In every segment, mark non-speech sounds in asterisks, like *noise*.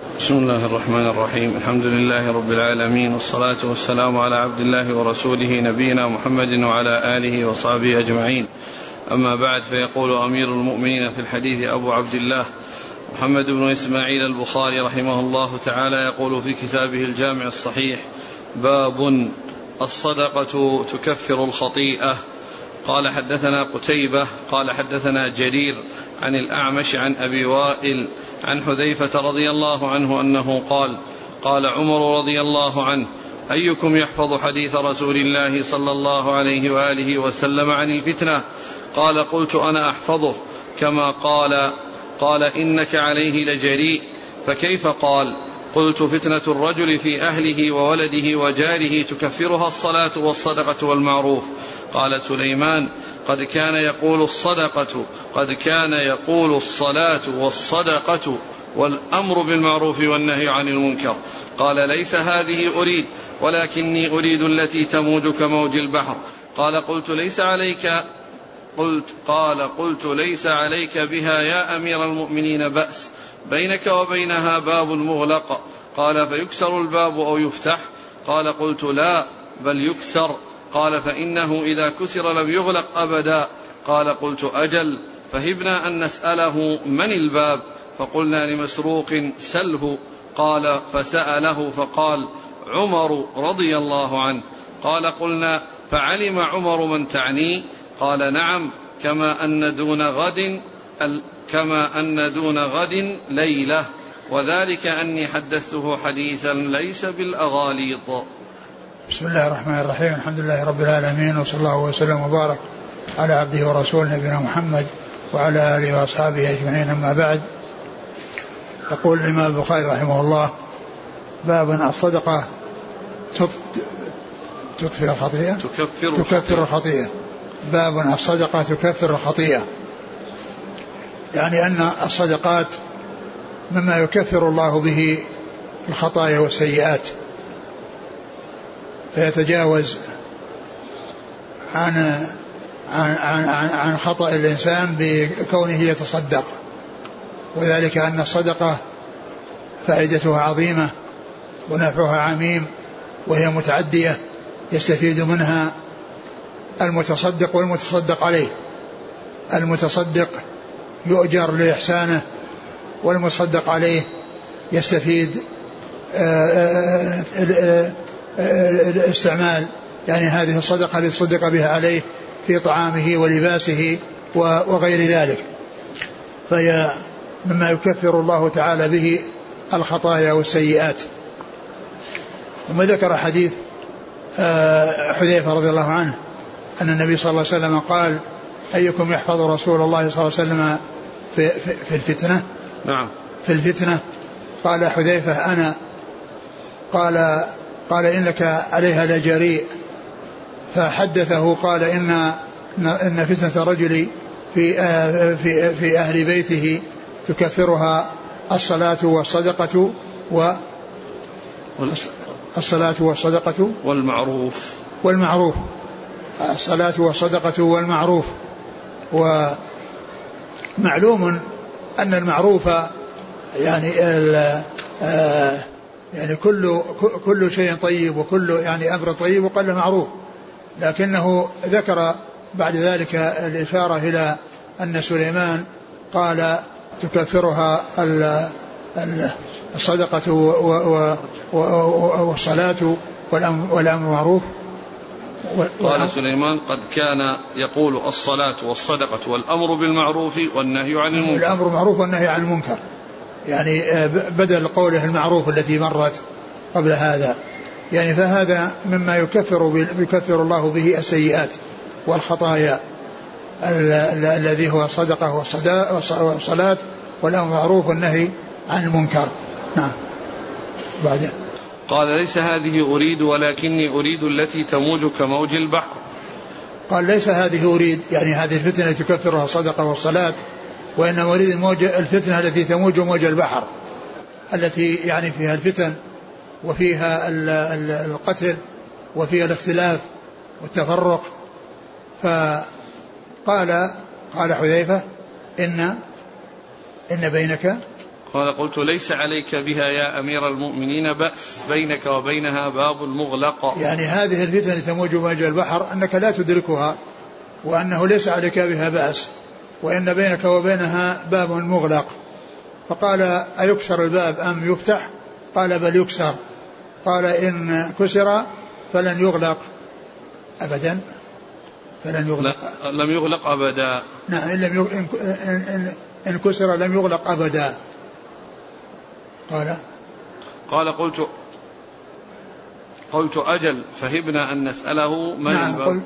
بسم الله الرحمن الرحيم. الحمد لله رب العالمين والصلاة والسلام على عبد الله ورسوله نبينا محمد وعلى آله وصحبه أجمعين. أما بعد فيقول أمير المؤمنين في الحديث أبو عبد الله محمد بن إسماعيل البخاري رحمه الله تعالى يقول في كتابه الجامع الصحيح باب الصدقة تكفر الخطيئة. قال حدثنا قتيبة قال حدثنا جرير عن الأعمش عن أبي وائل عن حذيفة رضي الله عنه أنه قال قال عمر رضي الله عنه أيكم يحفظ حديث رسول الله صلى الله عليه وآله وسلم عن الفتنة؟ قال قلت أنا أحفظه كما قال قال إنك عليه لجريء فكيف قال؟ قلت فتنة الرجل في أهله وولده وجاره تكفرها الصلاة والصدقة والمعروف. قال سليمان قد كان يقول الصدقة قد كان يقول الصلاة والصدقة والأمر بالمعروف والنهي عن المنكر. قال ليس هذه أريد ولكني أريد التي تموج كموج البحر. قال قلت ليس عليك قلت قال قلت ليس عليك بها يا أمير المؤمنين بأس. بينك وبينها باب مغلق. قال فيكسر الباب أو يفتح؟ قال قلت لا بل يكسر. قال فإنه إذا كسر لم يغلق أبدا. قال قلت أجل. فهبنا أن نسأله من الباب. فقلنا لمسروق سله. قال فسأله فقال عمر رضي الله عنه. قال قلنا فعلم عمر من تعني؟ قال نعم. كما أن دون غد كما أن دون غد ليلة. وذلك أني حدثته حديثا ليس بالأغاليط. بسم الله الرحمن الرحيم. الحمد لله رب العالمين وصلى الله وسلم وبارك على عبده ورسوله نبينا محمد وعلى آله وأصحابه أجمعين. أما بعد يقول الإمام البخاري رحمه الله باب الصدقة تطفئ الخطيئة؟ تكفر تكفر الخطيئة. باب الصدقة تكفر الخطيئة. يعني أن الصدقات مما يكفر الله به الخطايا والسيئات. فيتجاوز عن عن عن, عن خطأ الإنسان بكونه يتصدق. وذلك أن الصدقة فائدتها عظيمة ونفعها عميم وهي متعدية يستفيد منها المتصدق والمتصدق عليه. المتصدق يؤجر لإحسانه والمصدق عليه يستفيد آآ آآ استعمال يعني هذه الصدقة التي صدق بها عليه في طعامه ولباسه وغير ذلك. فهي مما يكفر الله تعالى به الخطايا والسيئات. ثم ذكر حديث حذيفة رضي الله عنه أن النبي صلى الله عليه وسلم قال أيكم يحفظ رسول الله صلى الله عليه وسلم في, في, في الفتنة؟ نعم. في الفتنة؟ قال حذيفة أنا. قال قال إنك عليها لجريء. فحدثه قال إن إن فتنة الرجل في في في أهل بيته تكفرها الصلاة والصدقة و الصلاة والصدقة والمعروف. والمعروف. الصلاة والصدقة والمعروف. ومعلوم أن المعروف يعني يعني كل كل شيء طيب وكل يعني أمر طيب وقل معروف. لكنه ذكر بعد ذلك الإشارة إلى أن سليمان قال تكفرها الصدقة والصلاة والأمر معروف قال سليمان قد كان يقول الصلاة والصدقة والأمر بالمعروف والنهي عن المنكر. الأمر معروف والنهي عن المنكر. يعني بدل قوله المعروف التي مرت قبل هذا. يعني فهذا مما يكفر يكفر الله به السيئات والخطايا الذي هو الصدقة والصلاة والأمر معروف والنهي عن المنكر. نعم. بعدين قال ليس هذه أريد ولكني أريد التي تموج كموج البحر. قال ليس هذه أريد. يعني هذه الفتنة تكفرها الصدقة والصلاة وإنما أريد الموج الفتنة التي تموج موج البحر التي يعني فيها الفتن وفيها القتل وفيها الاختلاف والتفرق. فقال قال حذيفة إن إن بينك قال قلت ليس عليك بها يا أمير المؤمنين بأس بينك وبينها باب مغلق. يعني هذه الفتن تموج موج البحر أنك لا تدركها وأنه ليس عليك بها بأس. وإن بينك وبينها باب مغلق. فقال أيكسر الباب أم يفتح؟ قال بل يكسر. قال إن كسر فلن يغلق. أبدا؟ فلن يغلق. لم يغلق أبدا. نعم إن لم إن, إن, إن كسر لم يغلق أبدا. قال. قال قلت قلت أجل فهبنا أن نسأله من نعم قل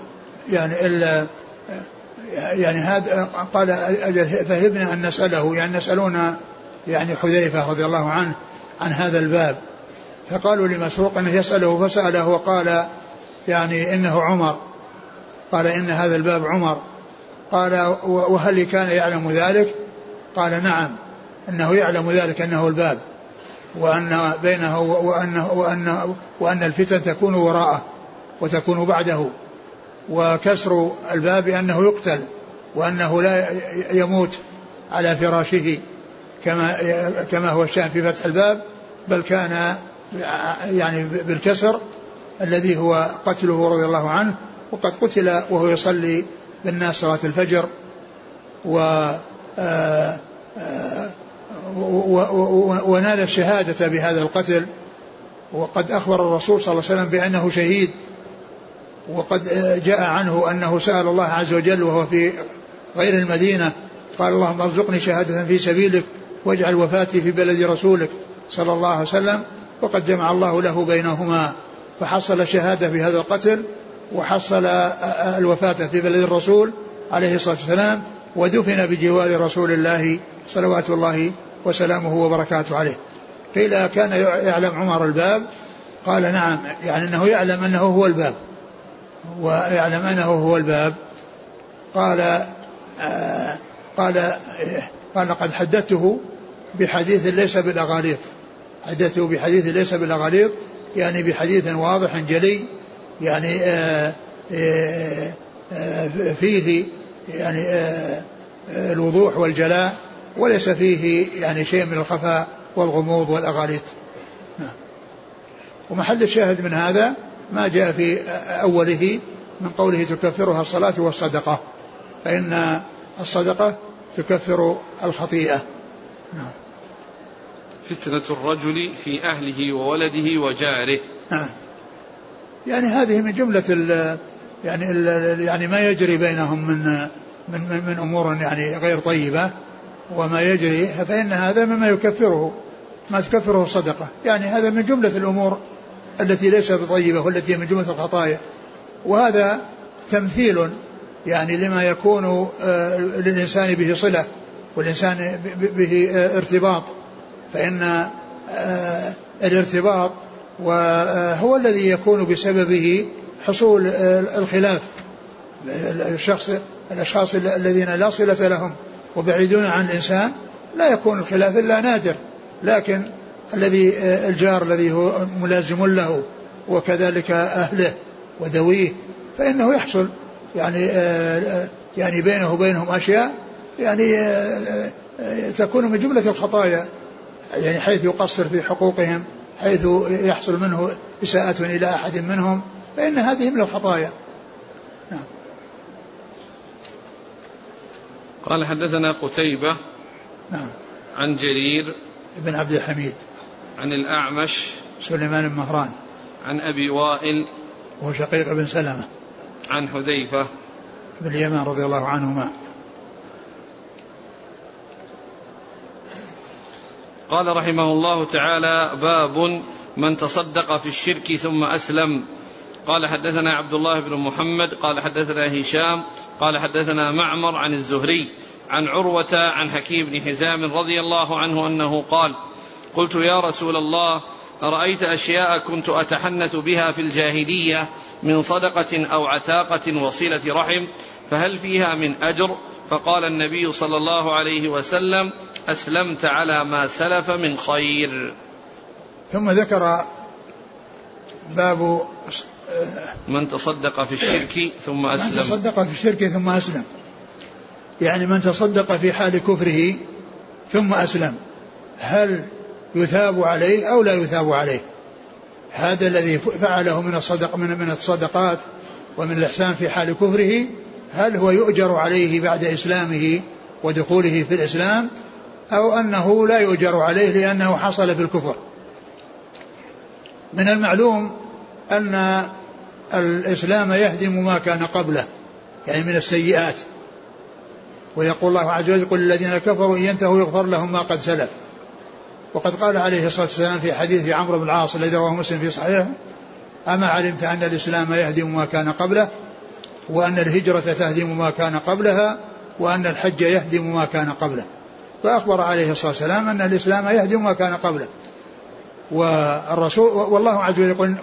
يعني إلا يعني هذا قال أجل فهبنا أن نسأله يعني نسألون يعني حذيفة رضي الله عنه عن هذا الباب. فقالوا لمسروق أنه يسأله فسأله وقال يعني إنه عمر. قال إن هذا الباب عمر. قال وهل كان يعلم ذلك؟ قال نعم إنه يعلم ذلك إنه الباب. وأن بينه وأنه وأن وأن الفتن تكون وراءه وتكون بعده. وكسر الباب أنه يقتل وأنه لا يموت على فراشه كما كما هو الشان في فتح الباب بل كان يعني بالكسر الذي هو قتله رضي الله عنه وقد قتل وهو يصلي بالناس صلاة الفجر و آه، آه، ونال الشهادة بهذا القتل. وقد أخبر الرسول صلى الله عليه وسلم بأنه شهيد وقد جاء عنه أنه سأل الله عز وجل وهو في غير المدينة قال اللهم ارزقني شهادة في سبيلك واجعل وفاتي في بلد رسولك صلى الله عليه وسلم وقد جمع الله له بينهما فحصل شهادة في هذا القتل وحصل الوفاة في بلد الرسول عليه الصلاة والسلام ودفن بجوار رسول الله صلوات الله وسلامه وبركاته عليه. قيل كان يعلم عمر الباب؟ قال نعم يعني أنه يعلم أنه هو الباب. ويعلم أنه هو الباب. قال آه قال قال قد حدثته بحديث ليس بالأغاليط. حدثته بحديث ليس بالأغاليط يعني بحديث واضح جلي يعني آه آه فيه يعني الوضوح والجلاء وليس فيه يعني شيء من الخفاء والغموض والأغاليط. نعم. ومحل الشاهد من هذا ما جاء في أوله من قوله تكفرها الصلاة والصدقة فإن الصدقة تكفر الخطيئة. نعم. فتنة الرجل في أهله وولده وجاره. نعم. يعني هذه من جملة ال يعني ال يعني ما يجري بينهم من من, من, من أمور يعني غير طيبة وما يجري فإن هذا مما يكفره ما تكفره الصدقة. يعني هذا من جملة الأمور التي ليست بطيبة والتي هي من جملة الخطايا. وهذا تمثيل يعني لما يكون آه، للإنسان به صلة والإنسان به آه، ارتباط. فإن آه، الارتباط وهو الذي يكون بسببه حصول الخلاف. الشخص الأشخاص الذين لا صلة لهم وبعيدون عن الإنسان لا يكون الخلاف إلا نادر. لكن الذي الجار الذي هو ملازم له وكذلك أهله وذويه فإنه يحصل يعني يعني بينه وبينهم أشياء يعني تكون من جملة الخطايا يعني حيث يقصر في حقوقهم حيث يحصل منه إساءة إلى أحد منهم فإن هذه من الخطايا. نعم. قال حدثنا قتيبة نعم. عن جرير بن عبد الحميد. عن الأعمش سليمان بن مهران. عن أبي وائل وهو شقيق بن سلمة. عن حذيفة بن اليمان رضي الله عنهما. قال رحمه الله تعالى باب من تصدق في الشرك ثم أسلم. قال حدثنا عبد الله بن محمد قال حدثنا هشام قال حدثنا معمر عن الزهري عن عروة عن حكيم بن حزام رضي الله عنه أنه قال قلت يا رسول الله أرأيت أشياء كنت أتحنث بها في الجاهلية من صدقة أو عتاقة وصلة رحم فهل فيها من أجر؟ فقال النبي صلى الله عليه وسلم أسلمت على ما سلف من خير. ثم ذكر باب من تصدق في الشرك ثم أسلم. من تصدق في الشرك ثم أسلم. يعني من تصدق في حال كفره ثم أسلم. هل يثاب عليه أو لا يثاب عليه. هذا الذي فعله من الصدق من من الصدقات ومن الإحسان في حال كفره هل هو يؤجر عليه بعد إسلامه ودخوله في الإسلام أو أنه لا يؤجر عليه لأنه حصل في الكفر؟ من المعلوم أن الإسلام يهدم ما كان قبله يعني من السيئات. ويقول الله عز وجل قل الذين كفروا إن ينتهوا يغفر لهم ما قد سلف. وقد قال عليه الصلاة والسلام في حديث عمرو بن العاص الذي رواه مسلم في صحيحه أما علمت أن الإسلام يهدم ما كان قبله وأن الهجرة تهدم ما كان قبلها وأن الحج يهدم ما كان قبله. فأخبر عليه الصلاة والسلام أن الإسلام يهدم ما كان قبله. والرسول والله عز وجل يقول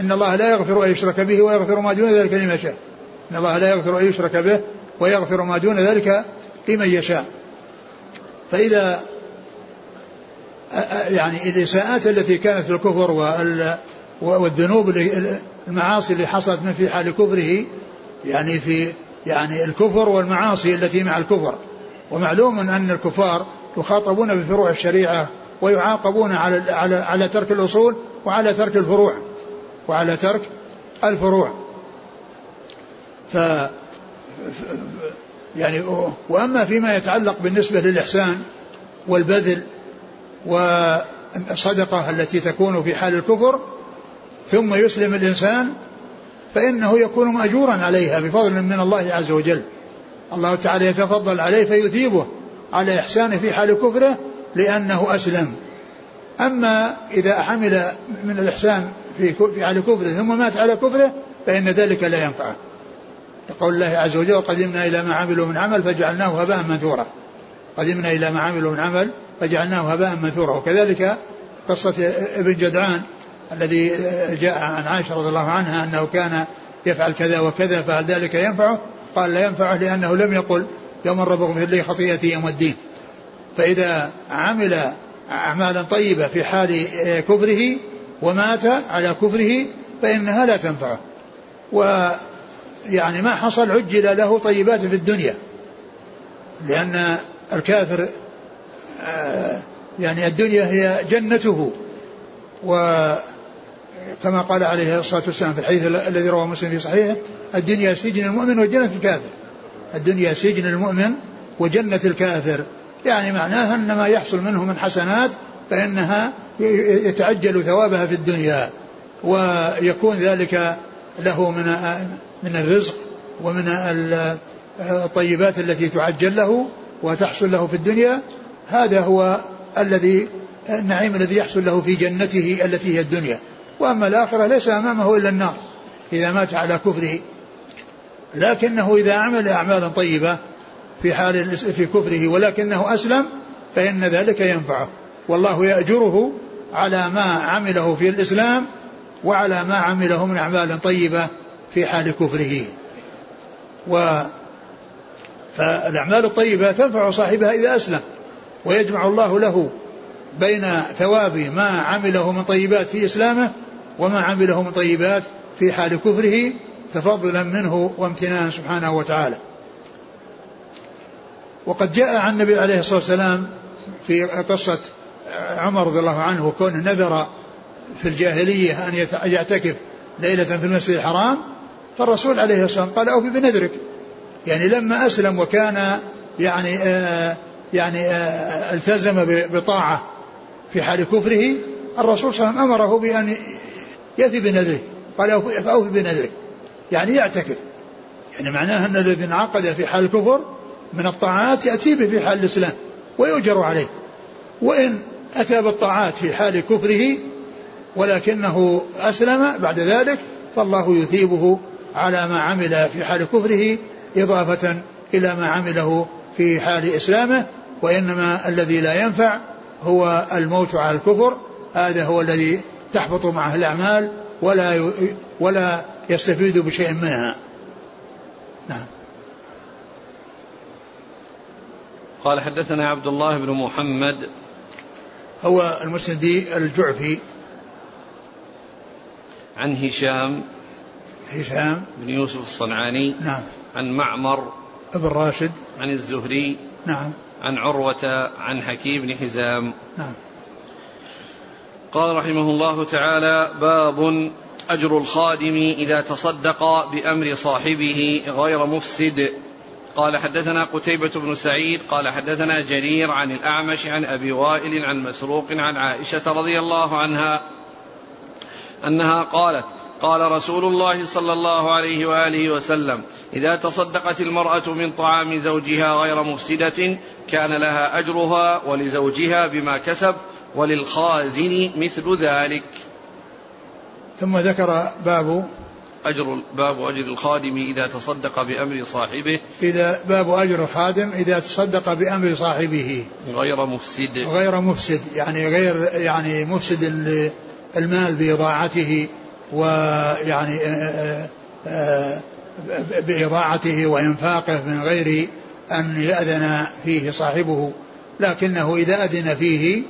إن الله لا يغفر أن يشرك به ويغفر ما دون ذلك لمن يشاء. إن الله لا يغفر أن يشرك به ويغفر ما دون ذلك لمن يشاء. فإذا يعني الإساءات التي كانت في الكفر والذنوب المعاصي اللي حصلت من في حال كفره يعني في يعني الكفر والمعاصي التي مع الكفر. ومعلوم أن الكفار يخاطبون بفروع الشريعة ويعاقبون على على على ترك الأصول وعلى ترك الفروع وعلى ترك الفروع. ف يعني وأما فيما يتعلق بالنسبة للإحسان والبذل والصدقة التي تكون في حال الكفر ثم يسلم الإنسان فإنه يكون مأجورا عليها بفضل من الله عز وجل. الله تعالى يتفضل عليه فيثيبه على احسانه في حال كفره لأنه أسلم. أما إذا حمل من الإحسان في حال كفره ثم مات على كفره فإن ذلك لا ينفعه. لقول الله عز وجل وقدمنا إلى ما عملوا من عمل فجعلناه هباء منثورا. قدمنا إلى ما عملوا من عمل فجعلناه هباء منثورا. وكذلك قصة ابن جدعان الذي جاء عن عائشة رضي الله عنها أنه كان يفعل كذا وكذا فهل ذلك ينفعه؟ قال لا ينفعه لأنه لم يقل يوم الرب اغفر لي خطيئتي يوم الدين. فإذا عمل أعمالا طيبة في حال كفره ومات على كفره فإنها لا تنفعه. يعني ما حصل عجل له طيبات في الدنيا. لأن الكافر يعني الدنيا هي جنته. وكما قال عليه الصلاة والسلام في الحديث الذي رواه مسلم في صحيحه الدنيا سجن المؤمن وجنة الكافر. الدنيا سجن المؤمن وجنة الكافر. يعني معناها أن ما يحصل منه من حسنات فإنها يتعجل ثوابها في الدنيا. ويكون ذلك له من من الرزق ومن الطيبات التي تعجل له وتحصل له في الدنيا. هذا هو الذي النعيم الذي يحصل له في جنته التي هي الدنيا. وأما الآخرة ليس أمامه إلا النار إذا مات على كفره. لكنه إذا عمل أعمالا طيبة في حال في كفره ولكنه أسلم فإن ذلك ينفعه. والله يأجره على ما عمله في الإسلام وعلى ما عمله من أعمال طيبة في حال كفره. و فالأعمال الطيبة تنفع صاحبها إذا أسلم. ويجمع الله له بين ثواب ما عمله من طيبات في إسلامه وما عمله من طيبات في حال كفره تفضلا منه وامتنانا سبحانه وتعالى. وقد جاء عن النبي عليه الصلاة والسلام في قصة عمر رضي الله عنه وكونه نذر في الجاهلية أن يعتكف ليلة في المسجد الحرام فالرسول عليه الصلاة والسلام قال أوفي بنذرك. يعني لما أسلم وكان يعني آه يعني آه التزم بطاعة في حال كفره الرسول صلى الله عليه وسلم أمره بأن يأتي بنذره قال فأوفي بنذرك يعني يعتكف. يعني معناها أن الذي انعقد في حال الكفر من الطاعات يأتي به في حال الإسلام ويؤجر عليه. وإن أتى بالطاعات في حال كفره ولكنه أسلم بعد ذلك فالله يثيبه على ما عمل في حال كفره إضافة إلى ما عمله في حال إسلامه وإنما الذي لا ينفع هو الموت على الكفر. هذا هو الذي تحبط معه الأعمال ولا ولا يستفيد بشيء منها. نعم. قال حدثنا عبد الله بن محمد. هو المسندي الجعفي. عن هشام. هشام. بن يوسف الصنعاني. نعم. عن معمر. ابن راشد عن الزهري. نعم. عن عروة عن حكيم بن حزام. نعم. قال رحمه الله تعالى باب أجر الخادم إذا تصدق بأمر صاحبه غير مفسد. قال حدثنا قتيبة بن سعيد قال حدثنا جرير عن الأعمش عن أبي وائل عن مسروق عن عائشة رضي الله عنها أنها قالت قال رسول الله صلى الله عليه وآله وسلم إذا تصدقت المرأة من طعام زوجها غير مفسدة كان لها أجرها ولزوجها بما كسب وللخازن مثل ذلك. ثم ذكر باب أجر باب أجر الخادم إذا تصدق بأمر صاحبه. إذا باب أجر الخادم إذا تصدق بأمر صاحبه. غير مفسد. غير مفسد يعني غير يعني مفسد المال بإضاعته ويعني آه، آه، بإضاعته وإنفاقه من غير أن يأذن فيه صاحبه لكنه إذا أذن فيه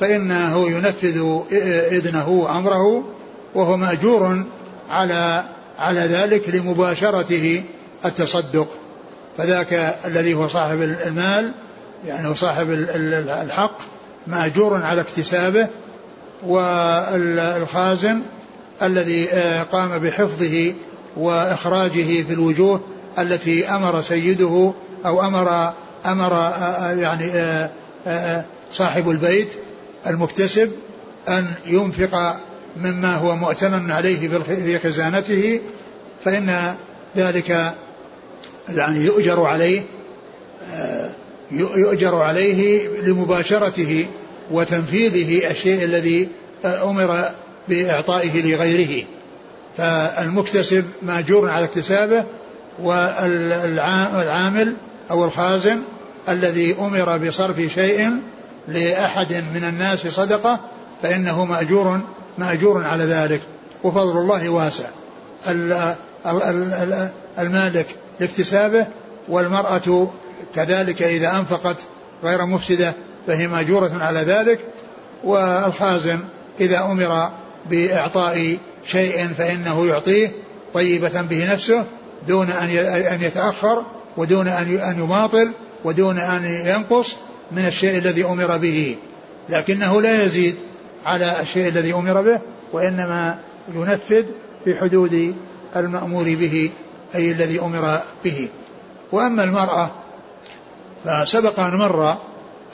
فإنه ينفذ إذنه وأمره وهو مأجور على على ذلك لمباشرته التصدق. فذاك الذي هو صاحب المال يعني هو صاحب الحق مأجور على اكتسابه والخازن الذي آه، قام بحفظه وإخراجه في الوجوه التي أمر سيده أو أمر أمر آه، آه، يعني صاحب البيت المكتسب أن ينفق مما هو مؤتمن عليه في خزانته فإن ذلك يعني يؤجر عليه يؤجر عليه لمباشرته وتنفيذه الشيء الذي أمر بإعطائه لغيره. فالمكتسب ماجور على اكتسابه والعامل أو الخازن الذي أمر بصرف شيء لأحد من الناس صدقة فإنه مأجور مأجور على ذلك. وفضل الله واسع. المالك لاكتسابه والمرأة كذلك إذا أنفقت غير مفسدة فهي مأجورة على ذلك. والخازن إذا أمر بإعطاء شيء فإنه يعطيه طيبة به نفسه دون أن يتأخر ودون أن يماطل ودون أن ينقص من الشيء الذي أمر به. لكنه لا يزيد على الشيء الذي أمر به وإنما ينفذ في حدود المأمور به أي الذي أمر به. وأما المرأة فسبق أن مر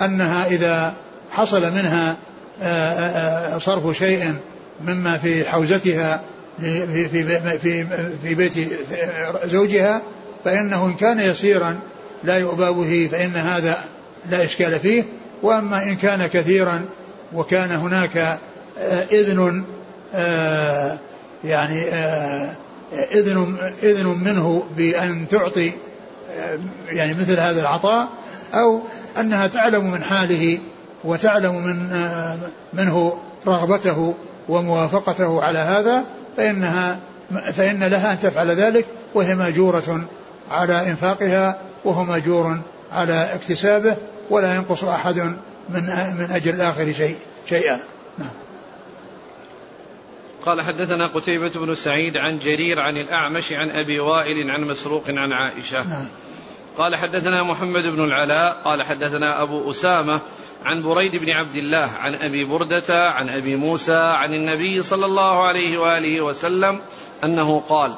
أنها إذا حصل منها آه، آه، آه، صرف شيء مما في حوزتها في في في في بيت زوجها فإنه إن كان يسيرا لا يؤبى به فإن هذا لا إشكال فيه. وأما إن كان كثيرا وكان هناك إذن يعني إذن إذن منه بأن تعطي يعني مثل هذا العطاء أو أنها تعلم من حاله وتعلم من منه رغبته وموافقته على هذا. فإنها فإن لها أن تفعل ذلك وهي مأجورة على إنفاقها وهو مأجور على اكتسابه ولا ينقص أحد من من أجل الآخر شيء شيئا نعم. قال حدثنا قتيبة بن سعيد عن جرير عن الأعمش عن أبي وائل عن مسروق عن عائشة نعم. قال حدثنا محمد بن العلاء قال حدثنا أبو أسامة عن بريد بن عبد الله عن أبي بردة عن أبي موسى عن النبي صلى الله عليه وآله وسلم أنه قال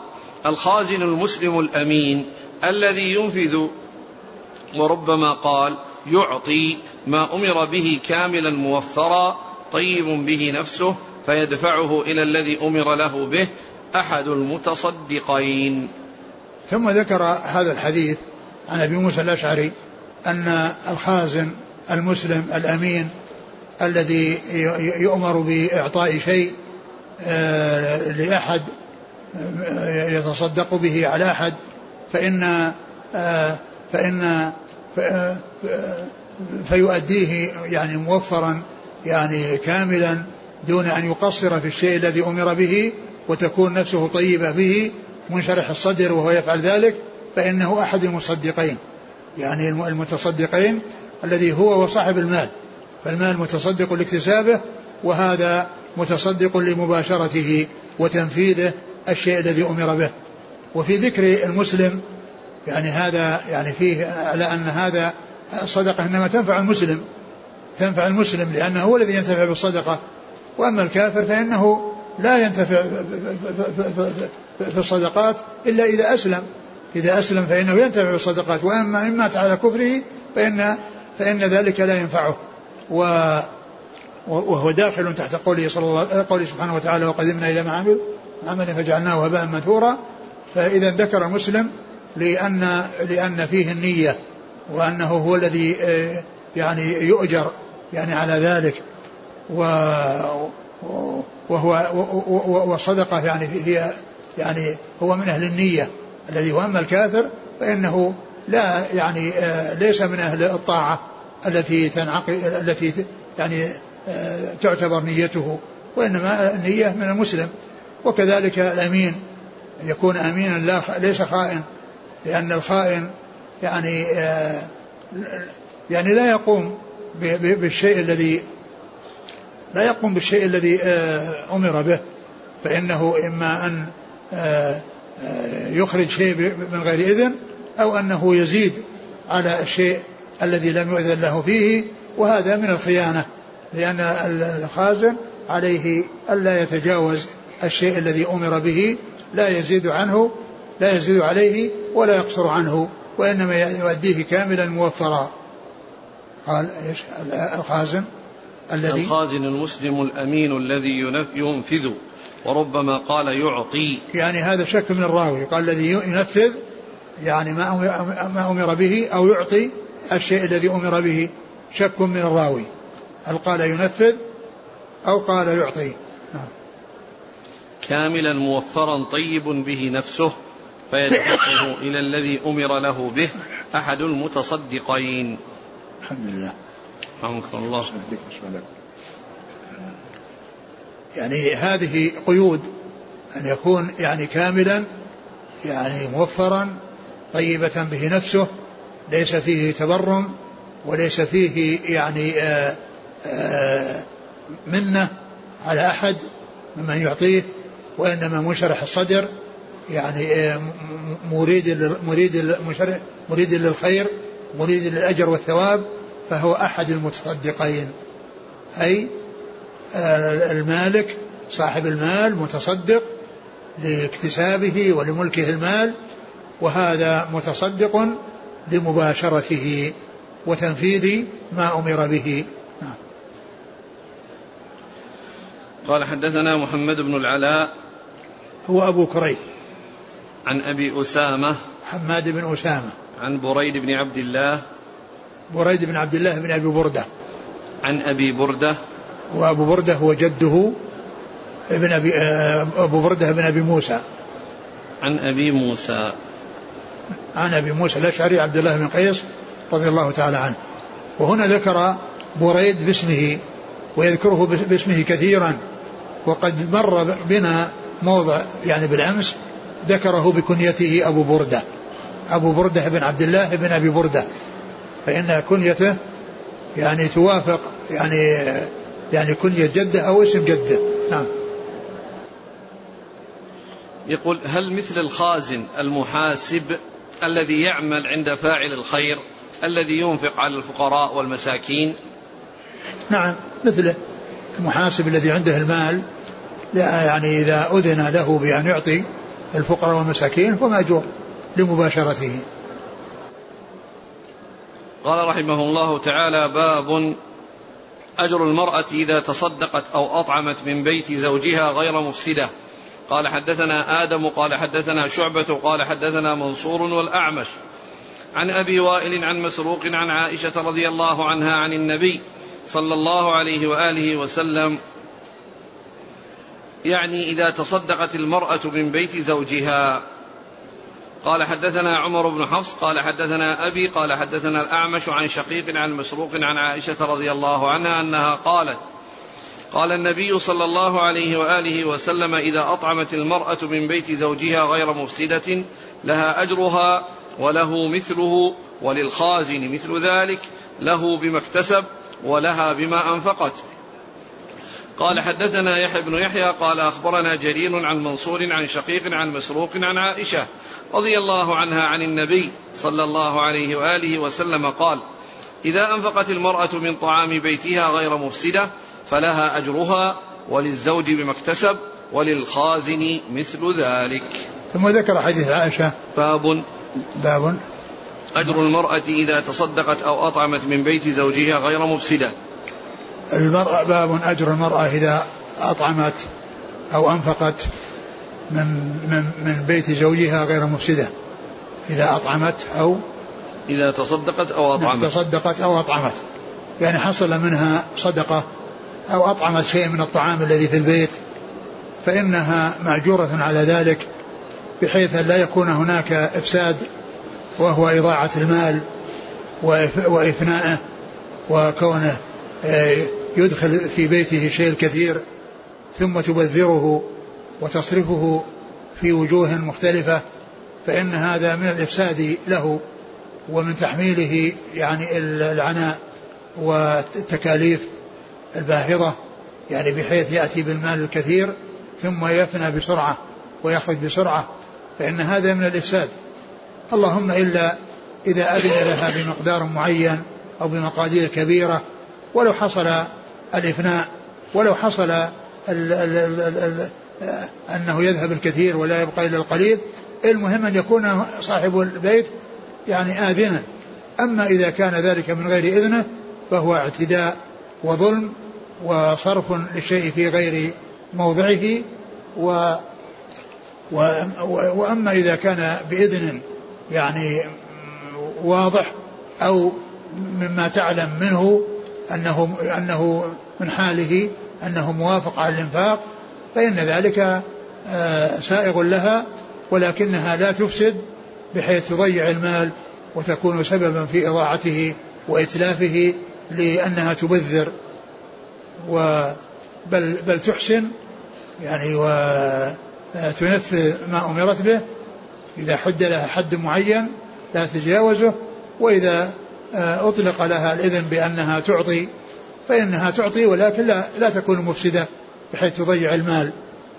الخازن المسلم الأمين الذي ينفذ وربما قال يعطي ما أمر به كاملا موفرا طيب به نفسه فيدفعه إلى الذي أمر له به أحد المتصدقين. ثم ذكر هذا الحديث عن أبي موسى الأشعري أن الخازن المسلم الأمين الذي يؤمر بإعطاء شيء آه، لأحد آه، يتصدق به على أحد فإن آه، فإن فيؤديه يعني موفرا يعني كاملا دون أن يقصر في الشيء الذي أمر به وتكون نفسه طيبة به منشرح الصدر وهو يفعل ذلك فإنه أحد المصدقين يعني المتصدقين الذي هو وصاحب المال فالمال متصدق لاكتسابه وهذا متصدق لمباشرته وتنفيذه الشيء الذي أمر به. وفي ذكر المسلم يعني هذا يعني فيه على أن هذا الصدقة إنما تنفع المسلم تنفع المسلم لأنه هو الذي ينتفع بالصدقة. وأما الكافر فإنه لا ينتفع في الصدقات إلا إذا أسلم. إذا أسلم فإنه ينتفع بالصدقات. وأما إن مات على كفره فإن فإن ذلك لا ينفعه. و وهو داخل تحت قوله صلى الله قوله سبحانه وتعالى وقدمنا إلى ما عمل عمل فجعلناه هباء منثورا. فإذا ذكر مسلم لأن لأن فيه النية وأنه هو الذي آه، يعني يؤجر يعني على ذلك. و وهو والصدقة يعني هي يعني هو من أهل النية. الذي هو أما الكافر فإنه لا يعني آه، ليس من أهل الطاعة. التي تنعقد التي يعني آه، تعتبر نيته وإنما النية من المسلم. وكذلك الأمين يكون أمينا لا ليس خائن لأن الخائن يعني آه، يعني لا يقوم بالشيء الذي لا يقوم بالشيء الذي أمر به. فإنه إما أن يخرج شيء من غير إذن أو أنه يزيد على الشيء الذي لم يؤذن له فيه وهذا من الخيانة لأن الخازن عليه ألا يتجاوز الشيء الذي أمر به لا يزيد عنه لا يزيد عليه ولا يقصر عنه وإنما يؤديه كاملا موفرا. قال إيش؟ الخازن الذي الخازن المسلم الأمين الذي ينفذ وربما قال يعطي. يعني هذا شك من الراوي قال الذي ينفذ يعني ما ما أمر به أو يعطي الشيء الذي أمر به شك من الراوي. هل قال ينفذ أو قال يعطي؟ نعم. كاملا موفرا طيب به نفسه فيدفعه *coughs* إلى الذي أمر له به أحد المتصدقين. الحمد لله. رحمك الله. يعني هذه قيود أن يكون يعني كاملا يعني موفرا طيبة به نفسه ليس فيه تبرم وليس فيه يعني آآ آآ منة على أحد ممن يعطيه وإنما منشرح الصدر يعني مريد مريد مريد للخير مريد للأجر والثواب فهو أحد المتصدقين. أي المالك صاحب المال متصدق لاكتسابه ولملكه المال وهذا متصدق لمباشرته وتنفيذ ما أمر به. نعم. قال حدثنا محمد بن العلاء هو أبو كريب. عن أبي أسامة حماد بن أسامة. عن بريد بن عبد الله بريد بن عبد الله بن أبي بردة. عن أبي بردة وأبو بردة هو جده ابن أبي آه، أبو بردة بن أبي موسى. عن أبي موسى عن أبي موسى الأشعري عبد الله بن قيس رضي الله تعالى عنه. وهنا ذكر بريد باسمه ويذكره باسمه كثيرا. وقد مر بنا موضع يعني بالأمس ذكره بكنيته أبو بردة. أبو بردة بن عبد الله بن أبي بردة. فإن كنيته يعني توافق يعني يعني كنية جدة أو اسم جدة. نعم. يقول هل مثل الخازن المحاسب الذي يعمل عند فاعل الخير الذي ينفق على الفقراء والمساكين. نعم مثله المحاسب الذي عنده المال يعني إذا أذن له بأن يعطي الفقراء والمساكين فهو مأجور لمباشرته. قال رحمه الله تعالى باب أجر المرأة إذا تصدقت أو أطعمت من بيت زوجها غير مفسدة. قال حدثنا آدم قال حدثنا شعبة قال حدثنا منصور والأعمش. عن أبي وائل عن مسروق عن عائشة رضي الله عنها عن النبي صلى الله عليه وآله وسلم يعني إذا تصدقت المرأة من بيت زوجها. قال حدثنا عمر بن حفص قال حدثنا أبي قال حدثنا الأعمش عن شقيق عن مسروق عن عائشة رضي الله عنها أنها قالت قال النبي صلى الله عليه وآله وسلم إذا أطعمت المرأة من بيت زوجها غير مفسدة لها أجرها وله مثله وللخازن مثل ذلك له بما اكتسب ولها بما أنفقت. قال حدثنا يحيى بن يحيى قال أخبرنا جرير عن منصور عن شقيق عن مسروق عن عائشة رضي الله عنها عن النبي صلى الله عليه وآله وسلم قال إذا أنفقت المرأة من طعام بيتها غير مفسدة فلها أجرها وللزوج بما اكتسب وللخازن مثل ذلك. ثم ذكر حديث عائشة. باب. باب. أجر المرأة إذا تصدقت أو أطعمت من بيت زوجها غير مفسدة. المرأة باب. أجر المرأة إذا أطعمت أو أنفقت من من من بيت زوجها غير مفسدة. إذا أطعمت أو إذا تصدقت أو أطعمت. تصدقت أو أطعمت. يعني حصل منها صدقة أو أطعمت شيء من الطعام الذي في البيت فإنها مأجورة على ذلك بحيث لا يكون هناك إفساد وهو إضاعة المال وإفنائه وكونه آه، يدخل في بيته شيء الكثير ثم تبذره وتصرفه في وجوه مختلفة فإن هذا من الإفساد له ومن تحميله يعني العناء والتكاليف. الباهظة يعني بحيث يأتي بالمال الكثير ثم يفنى بسرعة ويخرج بسرعة فإن هذا من الإفساد. اللهم إلا إذا أذن لها بمقدار معين أو بمقادير كبيرة ولو حصل الإفناء ولو حصل ال ال ال ال أنه يذهب الكثير ولا يبقى إلا القليل المهم أن يكون صاحب البيت يعني آذنا. أما إذا كان ذلك من غير إذنه فهو اعتداء وظلم وصرف للشيء في غير موضعه و وأما إذا كان بإذن يعني واضح أو مما تعلم منه أنه أنه من حاله أنه موافق على الإنفاق فإن ذلك آه، سائغ لها ولكنها لا تفسد بحيث تضيع المال وتكون سببا في إضاعته وإتلافه لأنها تبذر و بل بل تحسن يعني وتنفذ ما أمرت به إذا حد لها حد معين لا تتجاوزه وإذا آه، أطلق لها الإذن بأنها تعطي فإنها تعطي ولكن لا, لا تكون مفسدة بحيث تضيع المال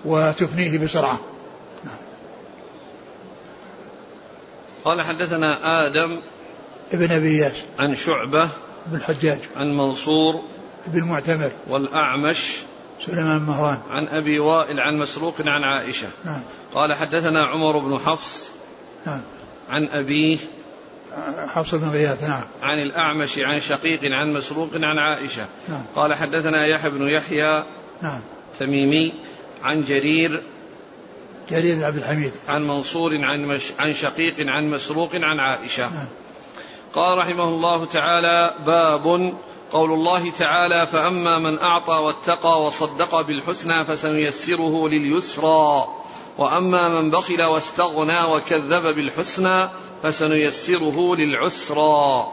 وتفنيه بسرعة. قال حدثنا آدم ابن أبي ياس عن شعبة بن الحجاج عن منصور بن معتمر والأعمش سليمان مهران عن أبي وائل عن مسروق عن عائشة. نعم. قال حدثنا عمر بن حفص نعم. عن أبيه حفص بن غياث نعم. عن الأعمش عن شقيق عن مسروق عن عائشة. نعم. قال حدثنا يحيى بن يحيى نعم. تميمي عن جرير جرير بن عبد الحميد. عن منصور عن مش عن شقيق عن مسروق عن عائشة. نعم. قال رحمه الله تعالى باب قول الله تعالى فأما من أعطى واتقى وصدق بالحسنى فسنيسره لليسرى وأما من بخل واستغنى وكذب بالحسنى فسنيسره للعسرى.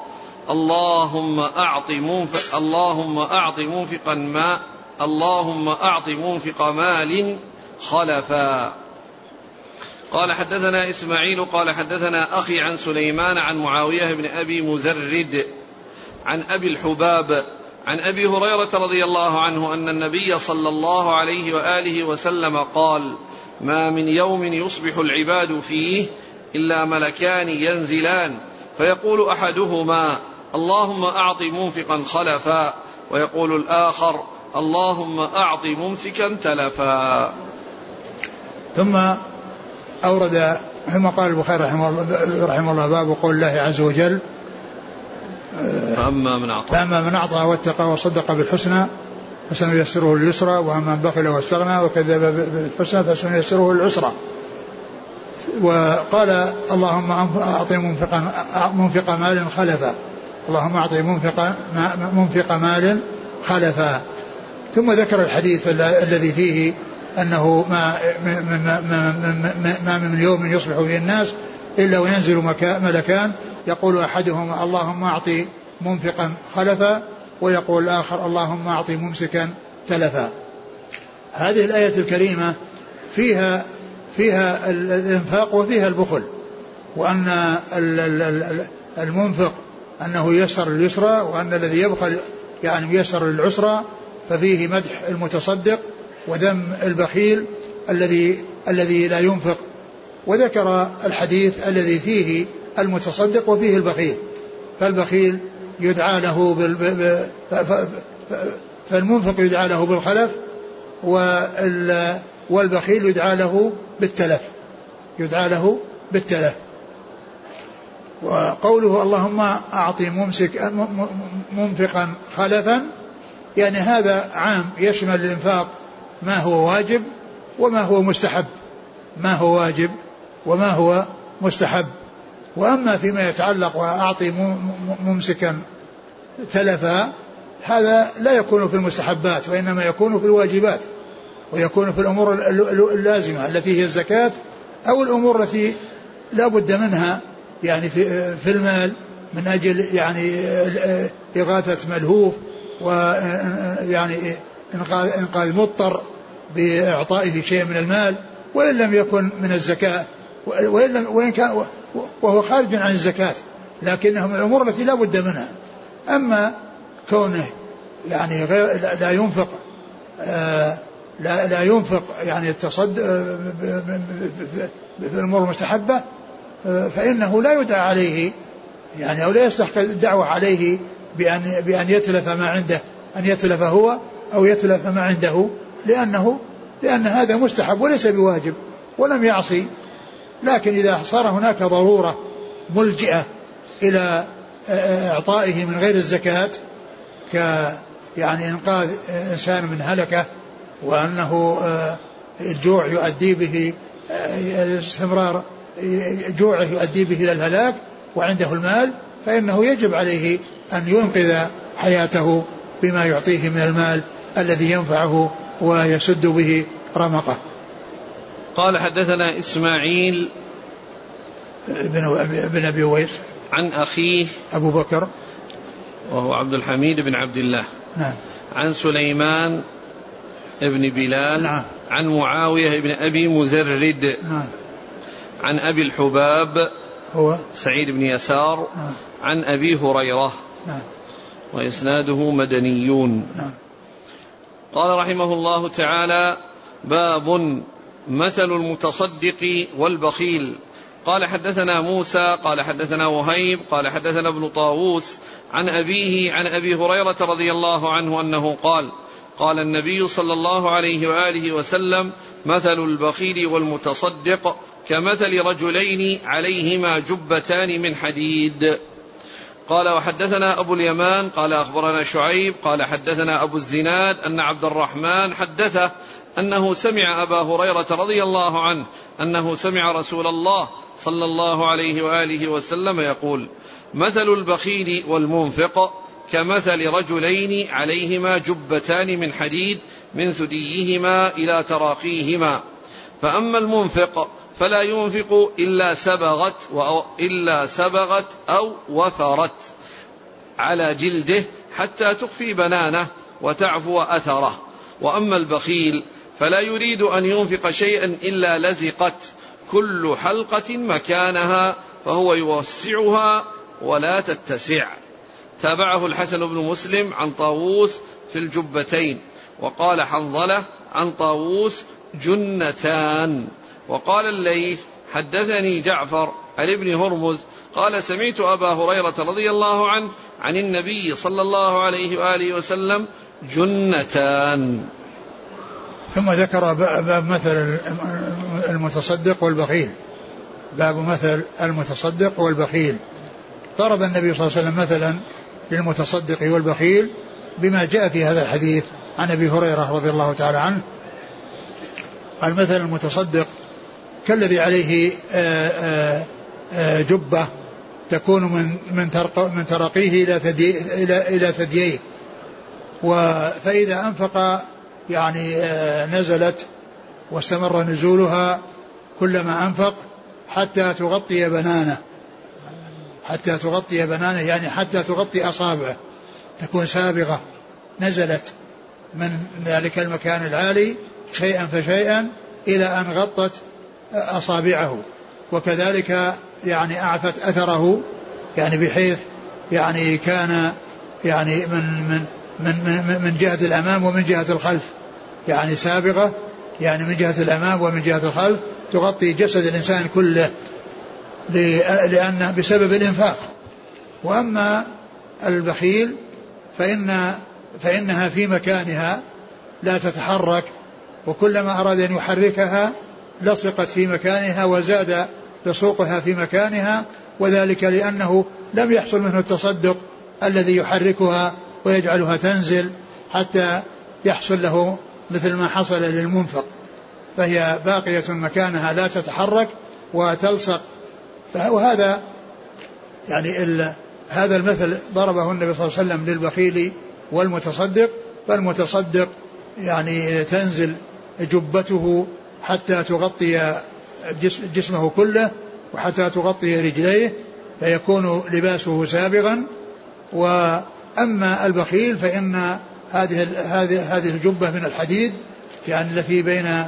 اللهم أعط منفق اللهم أعط منفقا ما اللهم أعط منفق مال خلفا. قال حدثنا إسماعيل قال حدثنا أخي عن سليمان عن معاوية بن أبي مزرد عن أبي الحباب عن أبي هريرة رضي الله عنه أن النبي صلى الله عليه وآله وسلم قال ما من يوم يصبح العباد فيه إلا ملكان ينزلان فيقول أحدهما اللهم أعط منفقا خلفا ويقول الآخر اللهم أعط ممسكا تلفا ثم أورد ثم قال البخاري رحمه الله, رحمه الله باب قول الله عز وجل فأما من أعطى. فأما من أعطى واتقى وصدق بالحسنى فسنيسره لليسرى وأما من بخل واستغنى وكذب بالحسنى فسنيسره للعسرى وقال اللهم أعطي منفقا منفق مال خلفا. اللهم أعطي منفق منفق مال خلفا. ثم ذكر الحديث الذي فيه أنه ما ما, ما, ما من يوم يصبح فيه الناس إلا وينزل ملكان. يقول أحدهما اللهم أعطي منفقا خلفا ويقول الآخر اللهم أعطي ممسكا تلفا. هذه الآية الكريمة فيها فيها الإنفاق وفيها البخل. وأن المنفق أنه يسر اليسرى وأن الذي يبخل يعني يسر للعسرى ففيه مدح المتصدق وذم البخيل الذي الذي لا ينفق. وذكر الحديث الذي فيه المتصدق وفيه البخيل. فالبخيل يدعى له بال فالمنفق يدعى له بالخلف والبخيل يدعى له بالتلف. يدعى له بالتلف. وقوله اللهم أعطي ممسك منفقا خلفا يعني هذا عام يشمل الإنفاق ما هو واجب وما هو مستحب. ما هو واجب وما هو مستحب. وأما فيما يتعلق وأعطي ممسكا تلفا هذا لا يكون في المستحبات وإنما يكون في الواجبات ويكون في الأمور اللازمة التي هي الزكاة أو الأمور التي لا بد منها يعني في, في المال من أجل يعني إغاثة ملهوف ويعني إنقاذ, إنقاذ مضطر بإعطائه شيء من المال وإن لم يكن من الزكاة وإن, لم وإن كان وهو خارج عن الزكاة لكنه من الأمور التي لا بد منها. أما كونه يعني غير لا ينفق آه لا لا ينفق يعني التصد في الأمور المستحبة فإنه لا يدعى عليه يعني أو لا يستحق الدعوة عليه بان بأن يتلف ما عنده أن يتلف هو أو يتلف ما عنده لأنه لأن هذا مستحب وليس بواجب ولم يعصي. لكن إذا صار هناك ضرورة ملجئة إلى إعطائه من غير الزكاة ك يعني إنقاذ إنسان من هلكة وأنه آه، الجوع يؤدي به آه، استمرار جوعه يؤدي به إلى الهلاك وعنده المال فإنه يجب عليه أن ينقذ حياته بما يعطيه من المال. الذي ينفعه ويسد به رمقه. قال حدثنا إسماعيل بن, بن أبي ويس عن أخيه أبو بكر. وهو عبد الحميد بن عبد الله. نعم. عن سليمان ابن بلال. نعم. عن معاوية بن أبي مزرد. نعم. عن أبي الحباب. هو؟ سعيد بن يسار. نعم. عن أبي هريرة. نعم. وإسناده مدنيون. نعم. قال رحمه الله تعالى باب مثل المتصدق والبخيل. قال حدثنا موسى قال حدثنا وهيب قال حدثنا ابن طاووس عن أبيه عن أبي هريرة رضي الله عنه أنه قال قال النبي صلى الله عليه وآله وسلم مثل البخيل والمتصدق كمثل رجلين عليهما جبتان من حديد. قال وحدثنا أبو اليمان قال أخبرنا شعيب قال حدثنا أبو الزناد أن عبد الرحمن حدثه أنه سمع أبا هريرة رضي الله عنه أنه سمع رسول الله صلى الله عليه وآله وسلم يقول مثل البخيل والمنفق كمثل رجلين عليهما جبتان من حديد من ثديهما إلى تراقيهما فأما المنفق فلا ينفق إلا سبغت إلا سبغت أو وفرت على جلده حتى تخفي بنانه وتعفو أثره. وأما البخيل فلا يريد أن ينفق شيئا إلا لزقت كل حلقة مكانها فهو يوسعها ولا تتسع. تابعه الحسن بن مسلم عن طاووس في الجبتين وقال حنظلة عن طاووس جنتان. وقال الليث حدثني جعفر عن ابن هرمز قال سمعت أبا هريرة رضي الله عنه عن النبي صلى الله عليه وآله وسلم جنتان. ثم ذكر باب مثل المتصدق والبخيل. باب مثل المتصدق والبخيل. ضرب النبي صلى الله عليه وسلم مثلا للمتصدق والبخيل بما جاء في هذا الحديث عن أبي هريرة رضي الله تعالى عنه. قال مثل المتصدق كالذي عليه آه، آه، آه، جبة تكون من من من ترقيه إلى ثدي إلى إلى ثدييه. فإذا أنفق يعني نزلت واستمر نزولها كلما أنفق حتى تغطي بنانه. حتى تغطي بنانه يعني حتى تغطي أصابعه. تكون سابغة نزلت من ذلك المكان العالي شيئا فشيئا إلى أن غطت أصابعه. وكذلك يعني أعفت أثره يعني بحيث يعني كان يعني من من من من, من جهة الأمام ومن جهة الخلف. يعني سابغة يعني من جهة الأمام ومن جهة الخلف تغطي جسد الإنسان كله لأن بسبب الإنفاق. وأما البخيل فإن فإنها في مكانها لا تتحرك وكلما أراد أن يحركها لصقت في مكانها وزاد لصوقها في مكانها وذلك لأنه لم يحصل منه التصدق الذي يحركها ويجعلها تنزل حتى يحصل له مثل ما حصل للمنفق. فهي باقية مكانها لا تتحرك وتلصق. وهذا يعني ال هذا المثل ضربه النبي صلى الله عليه وسلم للبخيل والمتصدق فالمتصدق يعني تنزل جبته حتى تغطي جسمه كله وحتى تغطي رجليه فيكون لباسه سابغا. وأما البخيل فإن هذه هذه هذه الجبة من الحديد يعني التي بين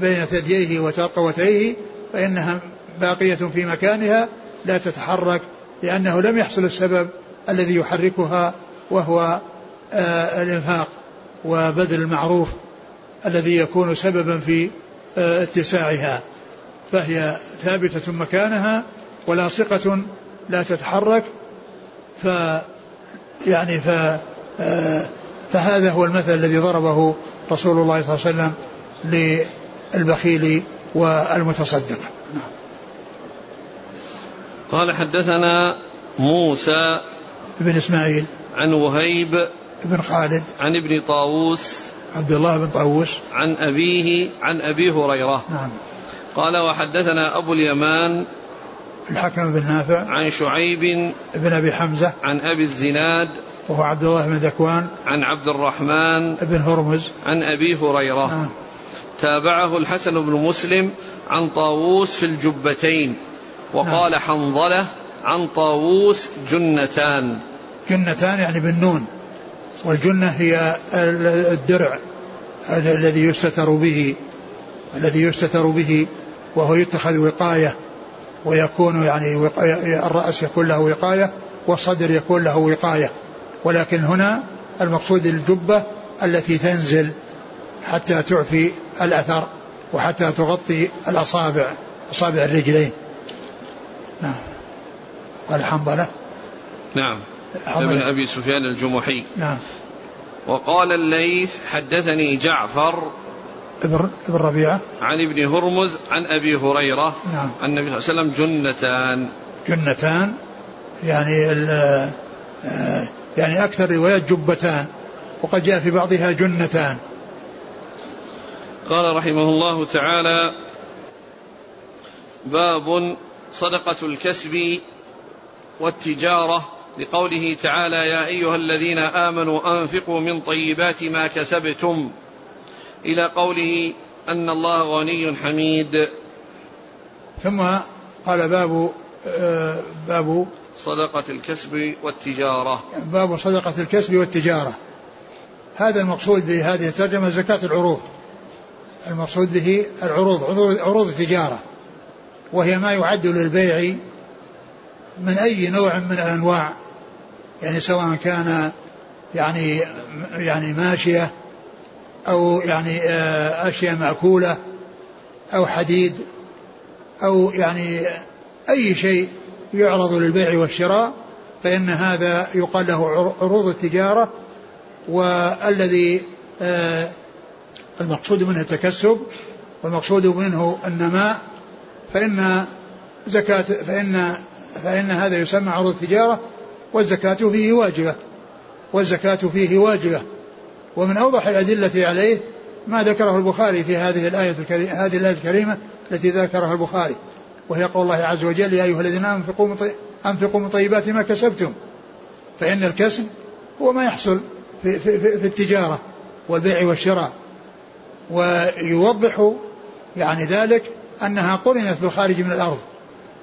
بين ثدييه وترقوتيه فإنها باقية في مكانها لا تتحرك لأنه لم يحصل السبب الذي يحركها وهو آه، الإنفاق وبذل المعروف. الذي يكون سببا في آه، اتساعها فهي ثابتة مكانها ولاصقة لا تتحرك ف يعني ف آه، فهذا هو المثل الذي ضربه رسول الله صلى الله عليه وسلم للبخيل والمتصدق. قال حدثنا موسى بن إسماعيل عن وهيب بن خالد عن ابن طاووس عبد الله بن طاووس. عن أبيه عن أبي هريرة. نعم. قال وحدثنا أبو اليمان الحكم بن نافع. عن شعيب بن أبي حمزة. عن أبي الزناد. وهو عبد الله بن ذكوان. عن عبد الرحمن. بن هرمز. عن أبي هريرة. نعم. تابعه الحسن بن مسلم عن طاووس في الجبتين. وقال نعم. حنظلة عن طاووس جنتان. جنتان يعني بالنون. والجنة هي الدرع الذي يستتر به الذي يستتر به وهو يتخذ وقاية ويكون يعني وقاية الرأس يكون له وقاية والصدر يكون له وقاية. ولكن هنا المقصود الجبة التي تنزل حتى تعفي الأثر وحتى تغطي الأصابع أصابع الرجلين. نعم. قال حنظلة نعم ابن أبي سفيان الجمحي. نعم. وقال الليث حدثني جعفر ابن ابن ربيعة. عن ابن هرمز عن أبي هريرة نعم. عن النبي صلى الله عليه وسلم جنتان. جنتان يعني آه، يعني أكثر روايات جبتان وقد جاء في بعضها جنتان. قال رحمه الله تعالى باب صدقة الكسب والتجارة. لقوله تعالى يا أيها الذين آمنوا أنفقوا من طيبات ما كسبتم إلى قوله أن الله غني حميد. ثم قال باب آه، باب صدقة الكسب والتجارة. باب صدقة الكسب والتجارة. هذا المقصود بهذه الترجمة زكاة العروض. المقصود به العروض عروض التجارة. وهي ما يعد للبيع من أي نوع من الأنواع؟ يعني سواء كان يعني يعني ماشية أو يعني آه، أشياء مأكولة أو حديد أو يعني أي شيء يعرض للبيع والشراء فإن هذا يقال له عروض التجارة والذي آه، المقصود منه التكسب والمقصود منه النماء فإن زكاة فإن فإن هذا يسمى عروض التجارة والزكاة فيه واجبة والزكاة فيه واجبة. ومن أوضح الأدلة عليه ما ذكره البخاري في هذه الآية الكريمة هذه الآية الكريمة التي ذكرها البخاري وهي قول الله عز وجل يا أيها الذين أنفقوا أنفقوا من طيبات ما كسبتم فإن الكسب هو ما يحصل في, في, في, في التجارة والبيع والشراء. ويوضح يعني ذلك أنها قرنت بالخارج من الأرض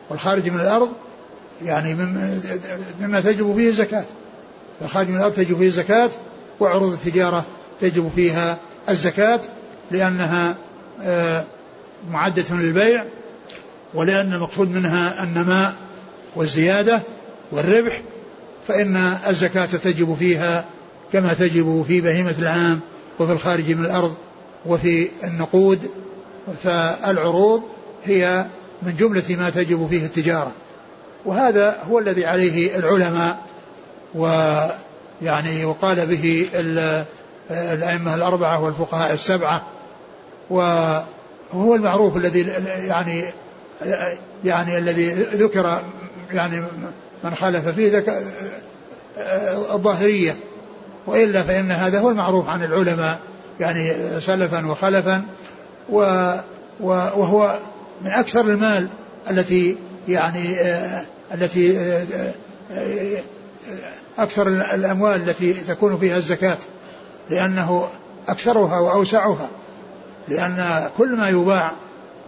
والخارج من الأرض يعني مما تجب فيه الزكاة. الخارج من الأرض تجب فيه الزكاة وعروض التجارة تجب فيها الزكاة لأنها آه، معدة للبيع ولأن المقصود منها النماء والزيادة والربح فإن الزكاة تجب فيها كما تجب في بهيمة العام وفي الخارج من الأرض وفي النقود. فالعروض هي من جملة ما تجب فيه التجارة. وهذا هو الذي عليه العلماء ويعني وقال به الأئمة الأربعة والفقهاء السبعة. وهو المعروف الذي يعني يعني الذي ذكر يعني من خالف فيه ذك الظاهرية. وإلا فإن هذا هو المعروف عن العلماء. يعني سلفا وخلفا. وهو من أكثر المال التي يعني آه، التي آه، آه، أكثر الأموال التي تكون فيها الزكاة لأنه أكثرها وأوسعها لأن كل ما يباع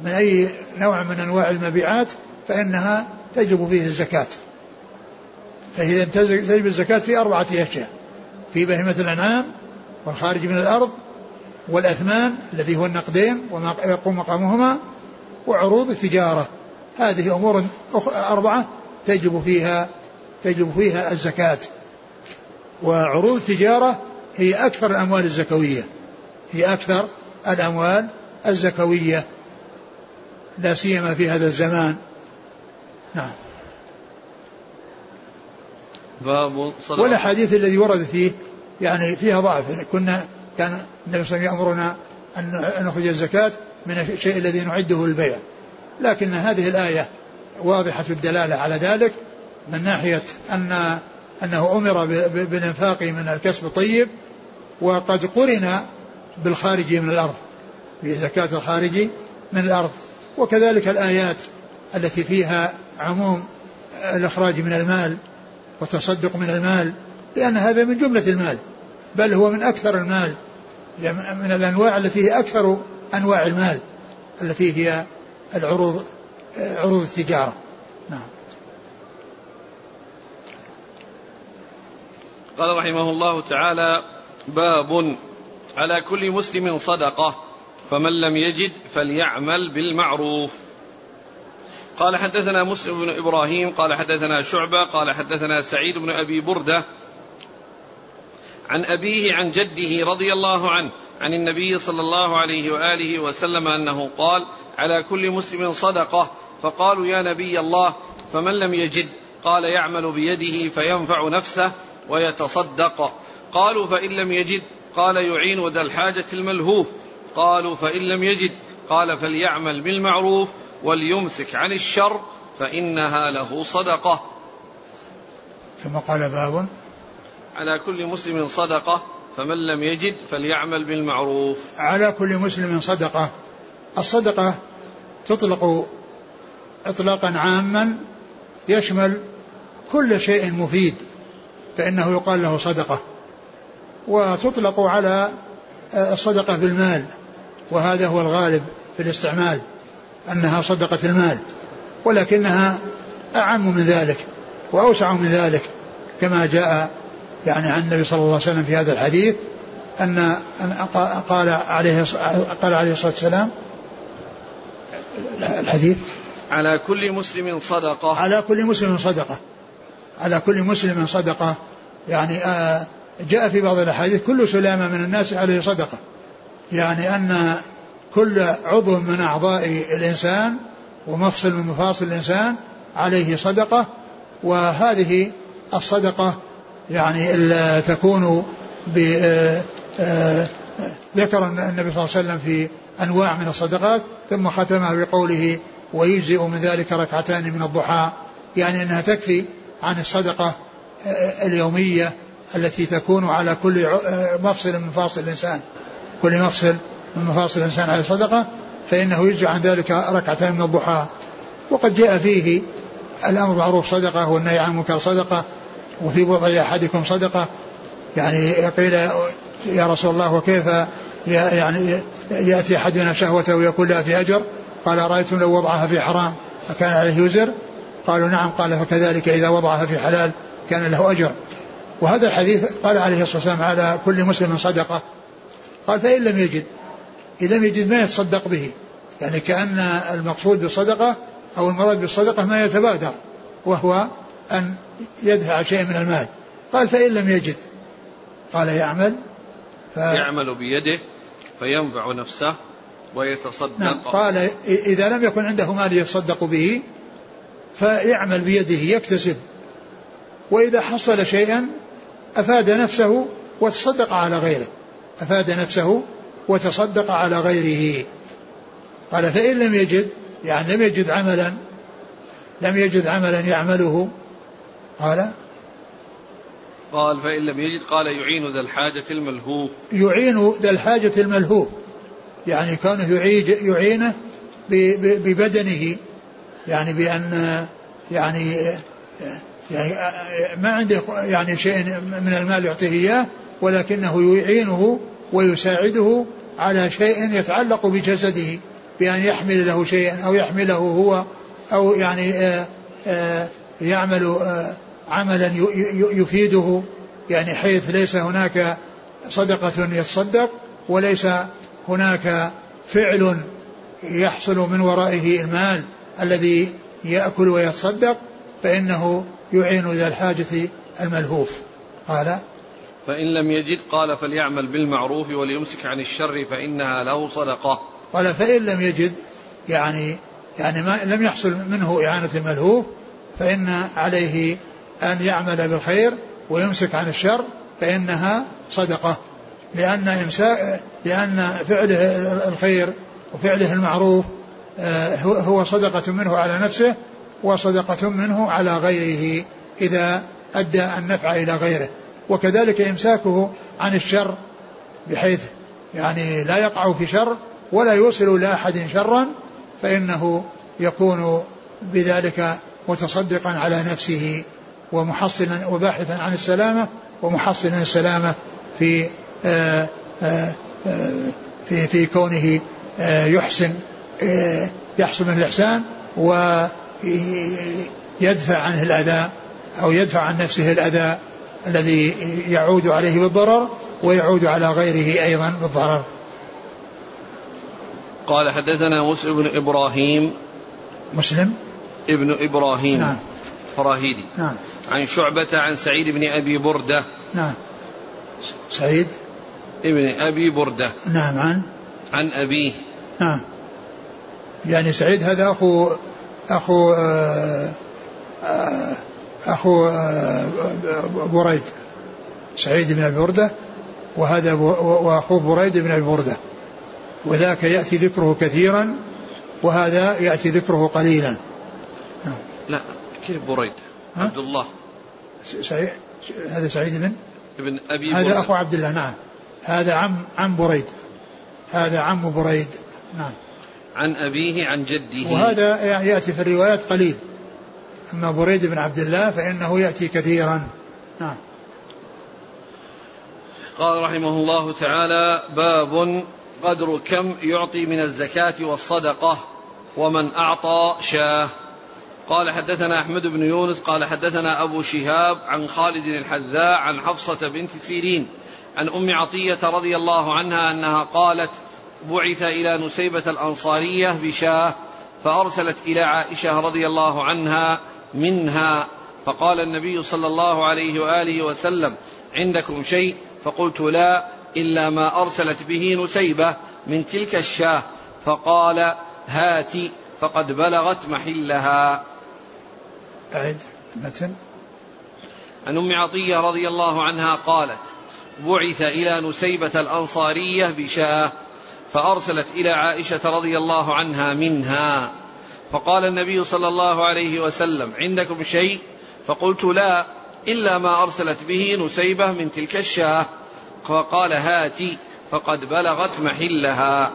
من أي نوع من أنواع المبيعات فإنها تجب فيه الزكاة. فإذا تجب الزكاة في أربعة أشياء في بهيمة الأنعام والخارج من الأرض والأثمان الذي هو النقدين وما يقوم مقامهما وعروض التجارة. هذه أمور أربعة تجب فيها تجب فيها الزكاة. وعروض التجارة هي أكثر الأموال الزكوية هي أكثر الأموال الزكوية. لا سيما في هذا الزمان. نعم. باب والأحاديث الذي وردت فيه يعني فيها ضعف. كنا كان النبي صلى الله عليه وسلم يأمرنا أن نخرج الزكاة من الشيء الذي نعده للبيع لكن هذه الآية واضحة الدلالة على ذلك من ناحية أن أنه أمر بالإنفاق من الكسب الطيب وقد قرن بالخارج من الأرض بزكاة الخارج من الأرض. وكذلك الآيات التي فيها عموم الإخراج من المال وتصدق من المال لأن هذا من جملة المال بل هو من أكثر المال من الأنواع التي هي أكثر أنواع المال التي هي العروض عروض التجارة. نعم. قال رحمه الله تعالى باب على كل مسلم صدقة فمن لم يجد فليعمل بالمعروف. قال حدثنا مسلم بن إبراهيم قال حدثنا شعبة قال حدثنا سعيد بن أبي بردة عن أبيه عن جده رضي الله عنه عن النبي صلى الله عليه وآله وسلم أنه قال على كل مسلم صدقة. فقالوا يا نبي الله فمن لم يجد؟ قال يعمل بيده فينفع نفسه ويتصدق. قالوا فإن لم يجد؟ قال يعين ذا الحاجة الملهوف. قالوا فإن لم يجد؟ قال فليعمل بالمعروف وليمسك عن الشر فإنها له صدقة. ثم قال باب. على كل مسلم صدقة فمن لم يجد فليعمل بالمعروف. على كل مسلم صدقة. الصدقة تطلق اطلاقا عاما يشمل كل شيء مفيد فإنه يقال له صدقة. وتطلق على الصدقة بالمال وهذا هو الغالب في الاستعمال أنها صدقة المال. ولكنها أعم من ذلك وأوسع من ذلك كما جاء يعني عن النبي صلى الله عليه وسلم في هذا الحديث أن قال عليه قال عليه الصلاة والسلام الحديث؟ على كل مسلم صدقة. على كل مسلم صدقة. على كل مسلم صدقة. يعني آه جاء في بعض الأحاديث كل سلامة من الناس عليه صدقة. يعني أن كل عضو من أعضاء الإنسان ومفصل من مفاصل الإنسان عليه صدقة. وهذه الصدقة يعني تكون آه، آه، ذكر النبي صلى الله عليه وسلم في أنواع من الصدقات ثم ختمها بقوله ويجزئ من ذلك ركعتان من الضحى. يعني أنها تكفي عن الصدقة آه، اليومية التي تكون على كل آه، مفصل من مفاصل الإنسان. كل مفصل من مفاصل الإنسان على صدقة فإنه يجزئ عن ذلك ركعتان من الضحى. وقد جاء فيه الأمر معروف صدقة والنهي عن منكر صدقة. وفي وضع أحدكم صدقة يعني قيل يا رسول الله وكيف يعني يأتي أحدنا شهوته ويقول لا في أجر قال أرأيتم لو وضعها في حرام فكان عليه وزر قالوا نعم قال فكذلك إذا وضعها في حلال كان له أجر. وهذا الحديث قال عليه الصلاة والسلام على كل مسلم صدقة. قال فإن لم يجد إذا لم يجد ما يتصدق به. يعني كأن المقصود بالصدقة أو المراد بالصدقة ما يتبادر وهو أن يدفع شيء من المال. قال فإن لم يجد قال يعمل ف... يعمل بيده فينفع نفسه ويتصدق. نعم قال إذا لم يكن عنده مال يتصدق به فيعمل بيده يكتسب. وإذا حصل شيئا أفاد نفسه وتصدق على غيره. أفاد نفسه وتصدق على غيره. قال فإن لم يجد يعني لم يجد عملا لم يجد عملا يعمله قال قال فإن لم يجد قال يعين ذا الحاجة الملهوف. يعين ذا الحاجة الملهوف. يعني كونه يعينه ببدنه. يعني بأن يعني يعني ما عنده يعني شيء من المال يعطيه إياه ولكنه يعينه ويساعده على شيء يتعلق بجسده. بأن يحمل له شيئا أو يحمله هو أو يعني آآ آآ يعمل آآ عملا يفيده يعني حيث ليس هناك صدقة يتصدق وليس هناك فعل يحصل من ورائه المال الذي يأكل ويتصدق فإنه يعين ذا الحاجة الملهوف. قال فإن لم يجد قال فليعمل بالمعروف وليمسك عن الشر فإنها له صدقة. قال فإن لم يجد يعني يعني ما لم يحصل منه إعانة الملهوف فإن عليه أن يعمل بالخير ويمسك عن الشر فإنها صدقة. لأن لأن فعله الخير وفعله المعروف آه، هو صدقة منه على نفسه وصدقة منه على غيره إذا أدى النفع إلى غيره. وكذلك إمساكه عن الشر بحيث يعني لا يقع في شر ولا يوصل لأحد شرا فإنه يكون بذلك متصدقا على نفسه. ومحصلا وباحثا عن السلامة ومحصلا السلامة في آه، آآ آه، في في كونه يحسن يحصل منه الإحسان ويدفع عنه الأذى أو يدفع عن نفسه الأذى الذي يعود عليه بالضرر ويعود على غيره أيضا بالضرر. قال حدثنا مسلم بن إبراهيم مسلم؟ ابن إبراهيم نعم. فراهيدي. نعم. عن شعبة عن سعيد بن أبي بردة. نعم. سعيد؟ ابن أبي بردة. نعم عن؟ عن أبيه. نعم. يعني سعيد هذا أخو أخو آه، آه، أخو آه، بريد. سعيد بن أبي بردة وهذا وأخوه بريد بن أبي بردة. وذاك يأتي ذكره كثيرا وهذا يأتي ذكره قليلا. لا كيف بريد؟ عبد الله سعيد هذا سعيد بن؟ ابن أبي هذا أخو عبد الله نعم. هذا عم عم بريد. هذا عم بريد نعم. عن أبيه عن جده. وهذا يأتي في الروايات قليل. أما بريد بن عبد الله فإنه يأتي كثيرا. نعم. قال رحمه الله تعالى باب قدر كم يعطي من الزكاة والصدقة ومن أعطى شاه. قال حدثنا أحمد بن يونس قال حدثنا أبو شهاب عن خالد الحذاء عن حفصة بنت سيرين عن أم عطية رضي الله عنها أنها قالت بعث إلى نسيبة الأنصارية بشاه فأرسلت إلى عائشة رضي الله عنها منها فقال النبي صلى الله عليه وآله وسلم عندكم شيء؟ فقلت لا إلا ما أرسلت به نسيبة من تلك الشاة. فقال هات فقد بلغت محلها. أعد متن. عن أم عطية رضي الله عنها قالت بعث إلى نسيبة الأنصارية بشاه فأرسلت إلى عائشة رضي الله عنها منها. فقال النبي صلى الله عليه وسلم عندكم شيء؟ فقلت لا إلا ما أرسلت به نسيبة من تلك الشاه. فقال هاتي. فقد بلغت محلها.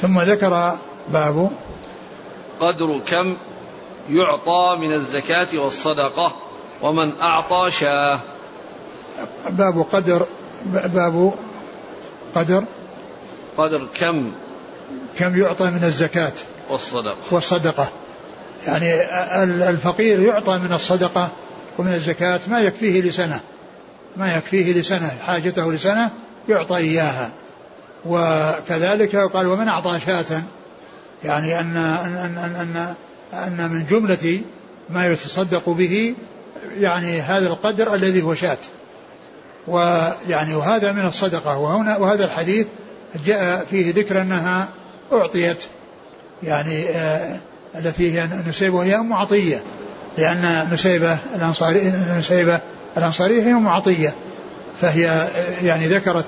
ثم ذكر باب قدر كم؟ يعطى من الزكاة والصدقة ومن أعطى شاة. باب قدر باب قدر. قدر كم؟ كم يعطى من الزكاة والصدقة. والصدقة. يعني الفقير يعطى من الصدقة ومن الزكاة ما يكفيه لسنة. ما يكفيه لسنة حاجته لسنة يعطى إياها. وكذلك قال ومن أعطى شاة. يعني أن أن أن أن, أن من جملة ما يتصدق به يعني هذا القدر الذي هو شاة. ويعني وهذا من الصدقة. وهنا وهذا الحديث جاء فيه ذكر أنها أعطيت. يعني آه التي هي نسيب وهي أم عطية. لأن نسيبة الأنصاري نسيبة الأنصارية هي أم عطية. فهي يعني ذكرت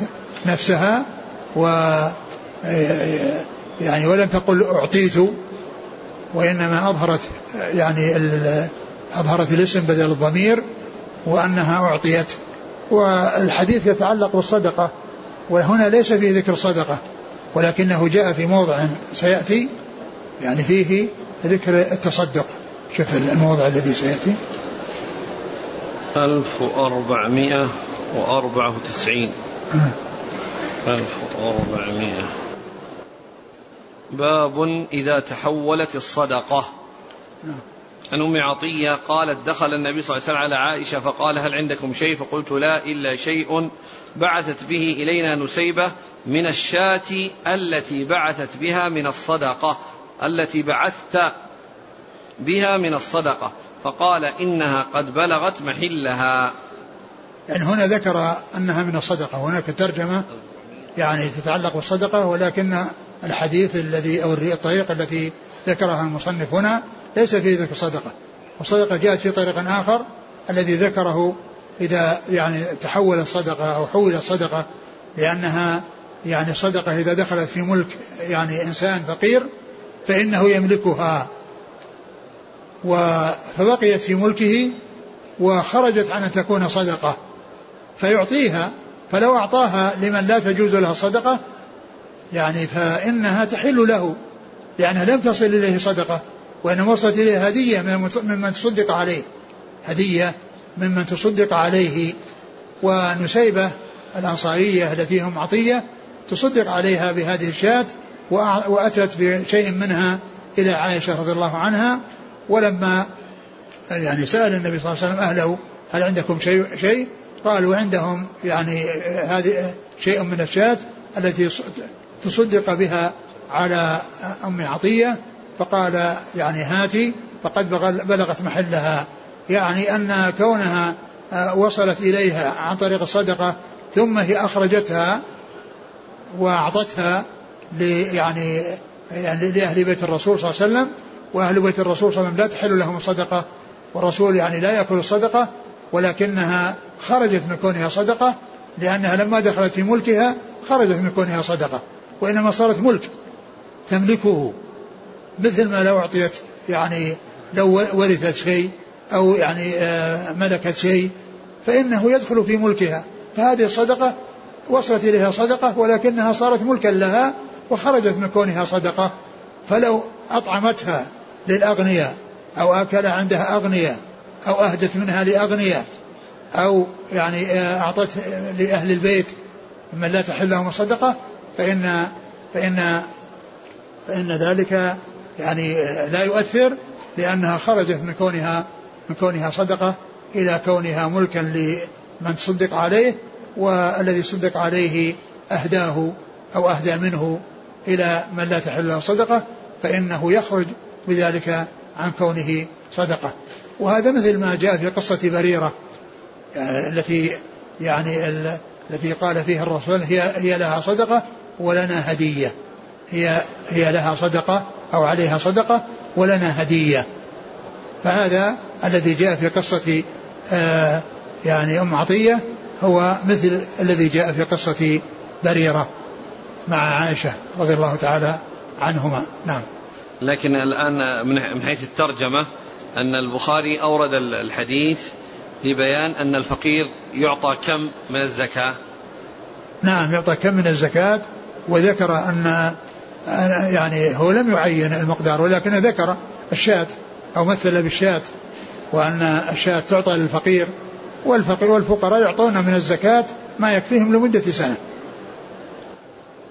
نفسها و يعني ولم تقل أعطيت. وإنما أظهرت يعني أظهرت الاسم بدل الضمير وأنها أعطيت. والحديث يتعلق بالصدقة وهنا ليس فيه ذكر صدقة ولكنه جاء في موضع سيأتي يعني فيه ذكر التصدق. شوف الموضع الذي سيأتي. 1494 1400 باب إذا تحولت الصدقة. نعم. عن أم عطية قالت دخل النبي صلى الله عليه وسلم على عائشة فقال هل عندكم شيء؟ فقلت لا إلا شيء. بعثت به إلينا نسيبة من الشاة التي بعثت بها من الصدقة التي بعثت بها من الصدقة. فقال إنها قد بلغت محلها. يعني هنا ذكر أنها من الصدقة هناك ترجمة يعني تتعلق بالصدقة ولكن الحديث الذي أو الطريق التي ذكرها المصنف هنا ليس فيه ذكر صدقة. والصدقة جاءت في طريق آخر الذي ذكره إذا يعني تحول الصدقة أو حول الصدقة لأنها يعني صدقة إذا دخلت في ملك يعني إنسان فقير فإنه يملكها. فبقيت في ملكه وخرجت عن أن تكون صدقة. فيعطيها فلو أعطاها لمن لا تجوز له الصدقة يعني فإنها تحل له لأنها لم تصل إليه صدقة وإنما وصلت إليه هدية ممن تصدق عليه هدية ممن تصدق عليه ونسيبة الأنصارية التي هم عطية تصدق عليها بهذه الشاة وأتت بشيء منها إلى عائشة رضي الله عنها ولما يعني سأل النبي صلى الله عليه وسلم أهله هل عندكم شيء شيء؟ قالوا عندهم يعني هذه شيء من الشاة التي تصدق بها على أم عطية فقال يعني هاتي فقد بلغت محلها. يعني أن كونها آه، وصلت إليها عن طريق الصدقة ثم هي أخرجتها وأعطتها يعني يعني لأهل بيت الرسول صلى الله عليه وسلم. وأهل بيت الرسول صلى الله عليه وسلم لا تحل لهم الصدقة والرسول يعني لا يأكل الصدقة ولكنها خرجت من كونها صدقة لأنها لما دخلت في ملكها خرجت من كونها صدقة. وإنما صارت ملك تملكه مثل ما لو أعطيت يعني لو ورثت شيء أو يعني آه، ملكت شيء فإنه يدخل في ملكها. فهذه الصدقة وصلت إليها صدقة ولكنها صارت ملكا لها وخرجت من كونها صدقة. فلو أطعمتها للأغنياء أو أكل عندها أغنياء أو أهدت منها لأغنياء أو يعني آه، أعطت لأهل البيت من لا تحل لهم الصدقة فإن فإن فإن ذلك يعني لا يؤثر لأنها خرجت من كونها من كونها صدقة إلى كونها ملكا لمن تصدق عليه والذي صدق عليه أهداه أو أهدى منه إلى من لا تحل له صدقة فإنه يخرج بذلك عن كونه صدقة. وهذا مثل ما جاء في قصة بريرة يعني التي يعني التي قال فيها الرسول هي هي لها صدقة ولنا هدية. هي هي لها صدقة أو عليها صدقة ولنا هدية. فهذا الذي جاء في قصة آه يعني أم عطية هو مثل الذي جاء في قصة بريرة مع عائشة رضي الله تعالى عنهما. نعم. لكن الآن من حيث الترجمة أن البخاري أورد الحديث لبيان أن الفقير يعطى كم من الزكاة. نعم يعطى كم من الزكاة. وذكر أن يعني هو لم يعين المقدار ولكن ذكر الشاة أو مثل بالشاة وأن الشاة تعطى للفقير والفقير والفقراء يعطون من الزكاة ما يكفيهم لمدة سنة.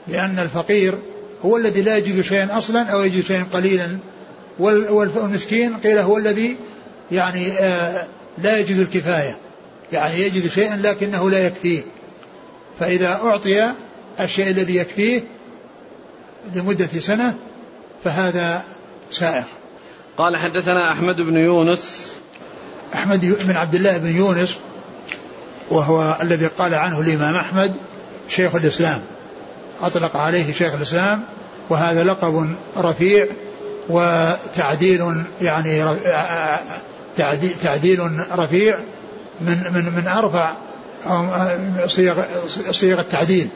لأن الفقير هو الذي لا يجد شيئا أصلا أو يجد شيئا قليلا والمسكين قيل هو الذي يعني آه لا يجد الكفاية. يعني يجد شيئا لكنه لا يكفيه. فإذا أعطي الشيء الذي يكفيه لمدة سنة فهذا سائغ قال حدثنا أحمد بن يونس. أحمد بن عبد الله بن يونس وهو الذي قال عنه الإمام أحمد شيخ الإسلام. أطلق عليه شيخ الإسلام وهذا لقب رفيع وتعديل يعني تعديل رفيع من من من أرفع صيغ صيغ التعديل.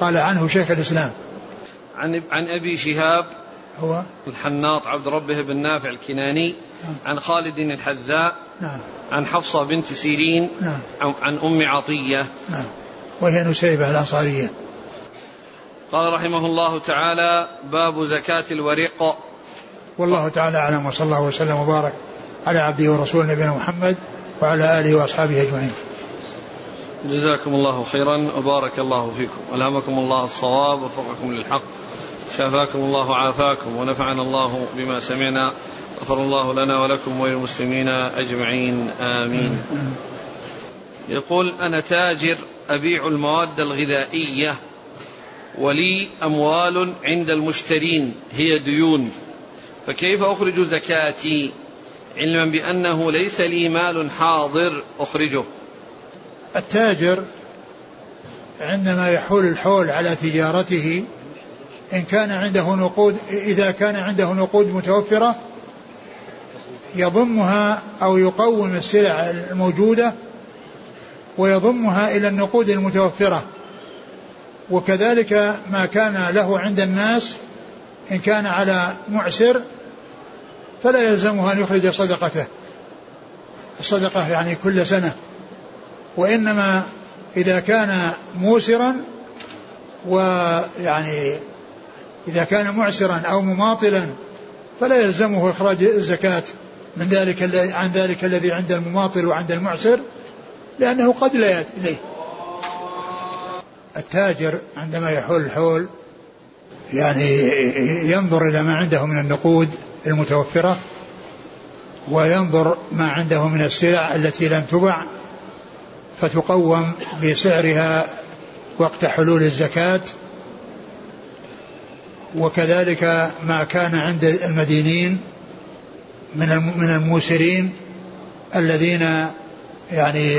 قال عنه شيخ الإسلام. عن عن أبي شهاب هو؟ الحناط عبد ربه بن نافع الكناني نعم. عن خالد الحذاء نعم. عن حفصة بنت سيرين نعم. عن أم عطية. نعم. وهي نسيبة الأنصارية. قال رحمه الله تعالى باب زكاة الورق. والله تعالى أعلم وصلى الله وسلم وبارك على عبده ورسوله نبينا محمد وعلى آله وأصحابه أجمعين. جزاكم الله خيرا وبارك الله فيكم. ألهمكم الله الصواب وفقكم للحق شافاكم الله وعافاكم ونفعنا الله بما سمعنا غفر الله لنا ولكم وللمسلمين أجمعين. آمين. يقول أنا تاجر أبيع المواد الغذائية ولي أموال عند المشترين هي ديون. فكيف أخرج زكاتي؟ علما بأنه ليس لي مال حاضر أخرجه. التاجر عندما يحول الحول على تجارته إن كان عنده نقود إذا كان عنده نقود متوفرة يضمها أو يقوم السلع الموجودة ويضمها إلى النقود المتوفرة. وكذلك ما كان له عند الناس إن كان على معسر فلا يلزمه أن يخرج صدقته. الصدقة يعني كل سنة. وإنما إذا كان موسرا ويعني إذا كان معسرا أو مماطلا فلا يلزمه إخراج الزكاة من ذلك عن ذلك الذي عند المماطل وعند المعسر لأنه قد لا يأتي إليه. التاجر عندما يحول الحول يعني ينظر إلى ما عنده من النقود المتوفرة وينظر ما عنده من السلع التي لم تبع فتقوم بسعرها وقت حلول الزكاة وكذلك ما كان عند المدينين من من الموسرين الذين يعني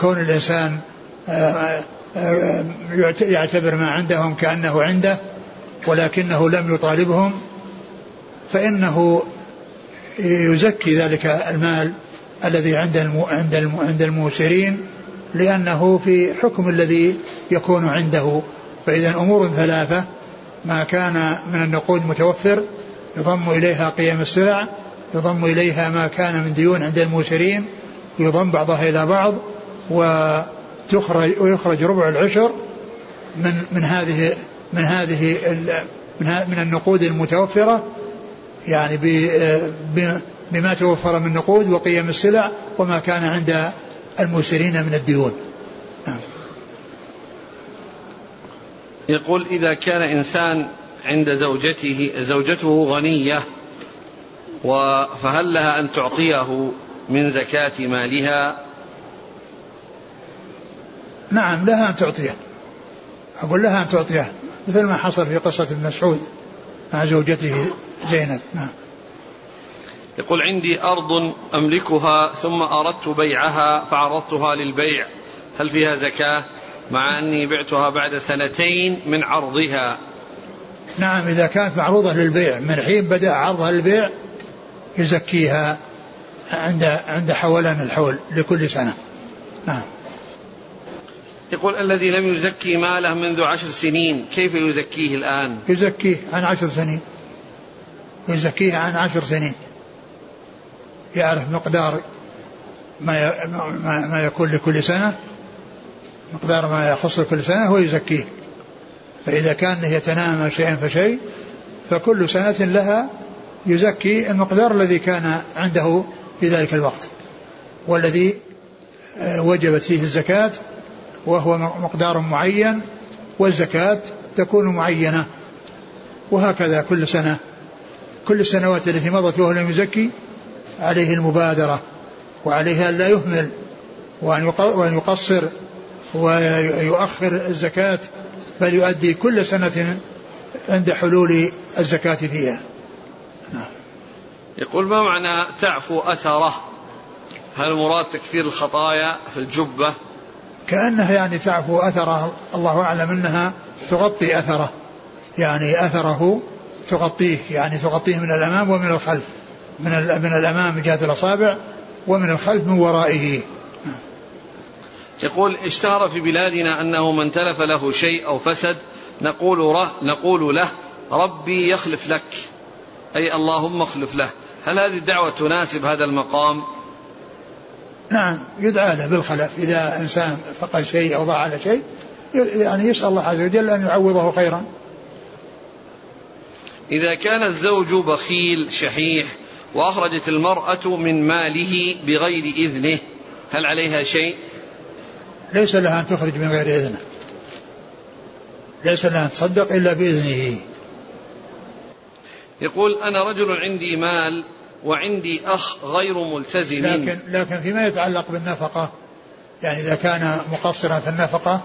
كون الإنسان آه، آه، يعتبر ما عندهم كأنه عنده ولكنه لم يطالبهم فإنه يزكي ذلك المال الذي عند عند الموسرين لأنه في حكم الذي يكون عنده. فإذا أمور ثلاثة ما كان من النقود متوفر يضم إليها قيم السلع يضم إليها ما كان من ديون عند الموسرين يضم بعضها إلى بعض وتخرج ويخرج ربع العشر من من هذه من هذه من النقود المتوفرة يعني بما توفر من نقود وقيم السلع وما كان عند الموسرين من الديون. نعم. يقول إذا كان إنسان عند زوجته زوجته غنية فهل لها أن تعطيه من زكاة مالها؟ نعم لها أن تعطيه. أقول لها أن تعطيه مثل ما حصل في قصة ابن مسعود مع زوجته زينب. نعم. يقول عندي أرض أملكها ثم أردت بيعها فعرضتها للبيع. هل فيها زكاة؟ مع أني بعتها بعد سنتين من عرضها. نعم إذا كانت معروضة للبيع. من حين بدأ عرضها للبيع يزكيها عند عند حولان الحول لكل سنة. نعم. يقول الذي لم يزكي ماله منذ عشر سنين كيف يزكيه الآن؟ يزكيه عن عشر سنين. يزكيه عن عشر سنين. يعرف مقدار ما ما يكون لكل سنة مقدار ما يخص كل سنة هو يزكيه. فإذا كان يتنامى شيئا فشيء فكل سنة لها يزكي المقدار الذي كان عنده في ذلك الوقت والذي آه، وجبت فيه الزكاة وهو مقدار معين والزكاة تكون معينة. وهكذا كل سنة. كل السنوات التي مضت وهو لم يزكي عليه المبادرة وعليه أن لا يهمل وأن يقصر ويؤخر الزكاة بل يؤدي كل سنة عند حلول الزكاة فيها. نعم. يقول ما معنى تعفو أثره؟ هل المراد تكفير الخطايا في الجبة؟ كأنها يعني تعفو أثره الله أعلم أنها تغطي أثره. يعني أثره تغطيه يعني تغطيه من الأمام ومن الخلف. من من الأمام من جهة الأصابع ومن الخلف من ورائه. يقول اشتهر في بلادنا أنه من تلف له شيء أو فسد نقول, ره نقول له ربي يخلف لك. أي اللهم اخلف له. هل هذه الدعوة تناسب هذا المقام؟ نعم يدعى له بالخلف. إذا إنسان فقد شيء أو ضاع على شيء يعني يسأل الله عز وجل أن يعوضه خيرا. إذا كان الزوج بخيل شحيح وأخرجت المرأة من ماله بغير إذنه. هل عليها شيء؟ ليس لها أن تخرج من غير إذنه. ليس لها أن تصدق إلا بإذنه. يقول أنا رجل عندي مال وعندي أخ غير ملتزم. لكن, لكن فيما يتعلق بالنفقة يعني إذا كان مقصرا في النفقة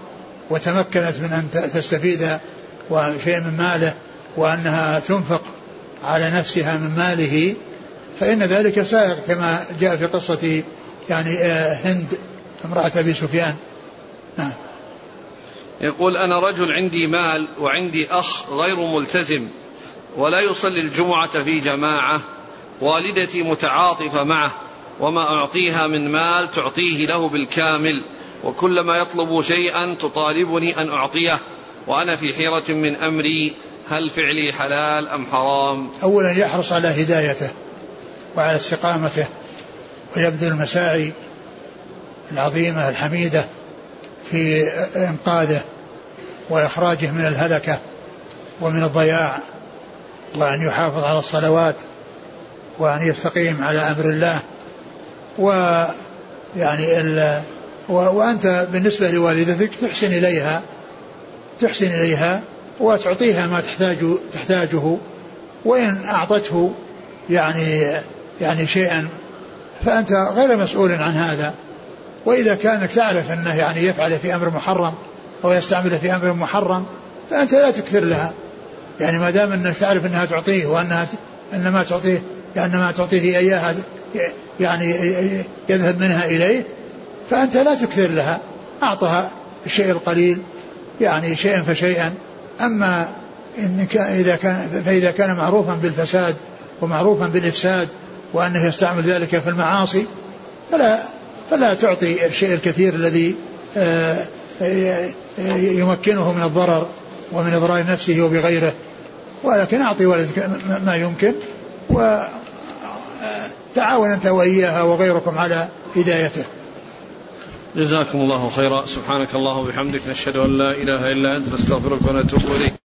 وتمكنت من أن تستفيد شيء من ماله وأنها تنفق على نفسها من ماله فإن ذلك سائغ كما جاء في قصة يعني آه، هند امرأة أبي سفيان. نعم. يقول أنا رجل عندي مال وعندي أخ غير ملتزم ولا يصلي الجمعة في جماعة والدتي متعاطفة معه وما أعطيها من مال تعطيه له بالكامل وكلما يطلب شيئا تطالبني أن أعطيه وأنا في حيرة من أمري هل فعلي حلال أم حرام؟ أولا يحرص على هدايته. وعلى استقامته ويبذل المساعي العظيمة الحميدة في إنقاذه وإخراجه من الهلكة ومن الضياع وأن يحافظ على الصلوات وأن يستقيم على أمر الله. و يعني ال وأنت بالنسبة لوالدتك تحسن إليها تحسن إليها وتعطيها ما تحتاج تحتاجه. وإن أعطته يعني يعني شيئا فأنت غير مسؤول عن هذا. وإذا كانك تعرف أنه يعني يفعل في أمر محرم أو يستعمله في أمر محرم فأنت لا تكثر لها. يعني ما دام أنك تعرف أنها تعطيه وأنها أن ما تعطيه لأن ما تعطيه إياها يعني يذهب منها إليه فأنت لا تكثر لها. أعطها الشيء القليل يعني شيئا فشيئا. أما إن إذا كان فإذا كان معروفا بالفساد ومعروفا بالإفساد وأنه يستعمل ذلك في المعاصي فلا فلا تعطي الشيء الكثير الذي آه، يمكنه من الضرر ومن إضرار نفسه وبغيره. ولكن أعطي ولدك ما يمكن وتعاون أنت وإياها وغيركم على هدايته. جزاكم الله خيرا. سبحانك الله وبحمدك نشهد أن لا إله إلا أنت نستغفرك ونتوب إليك.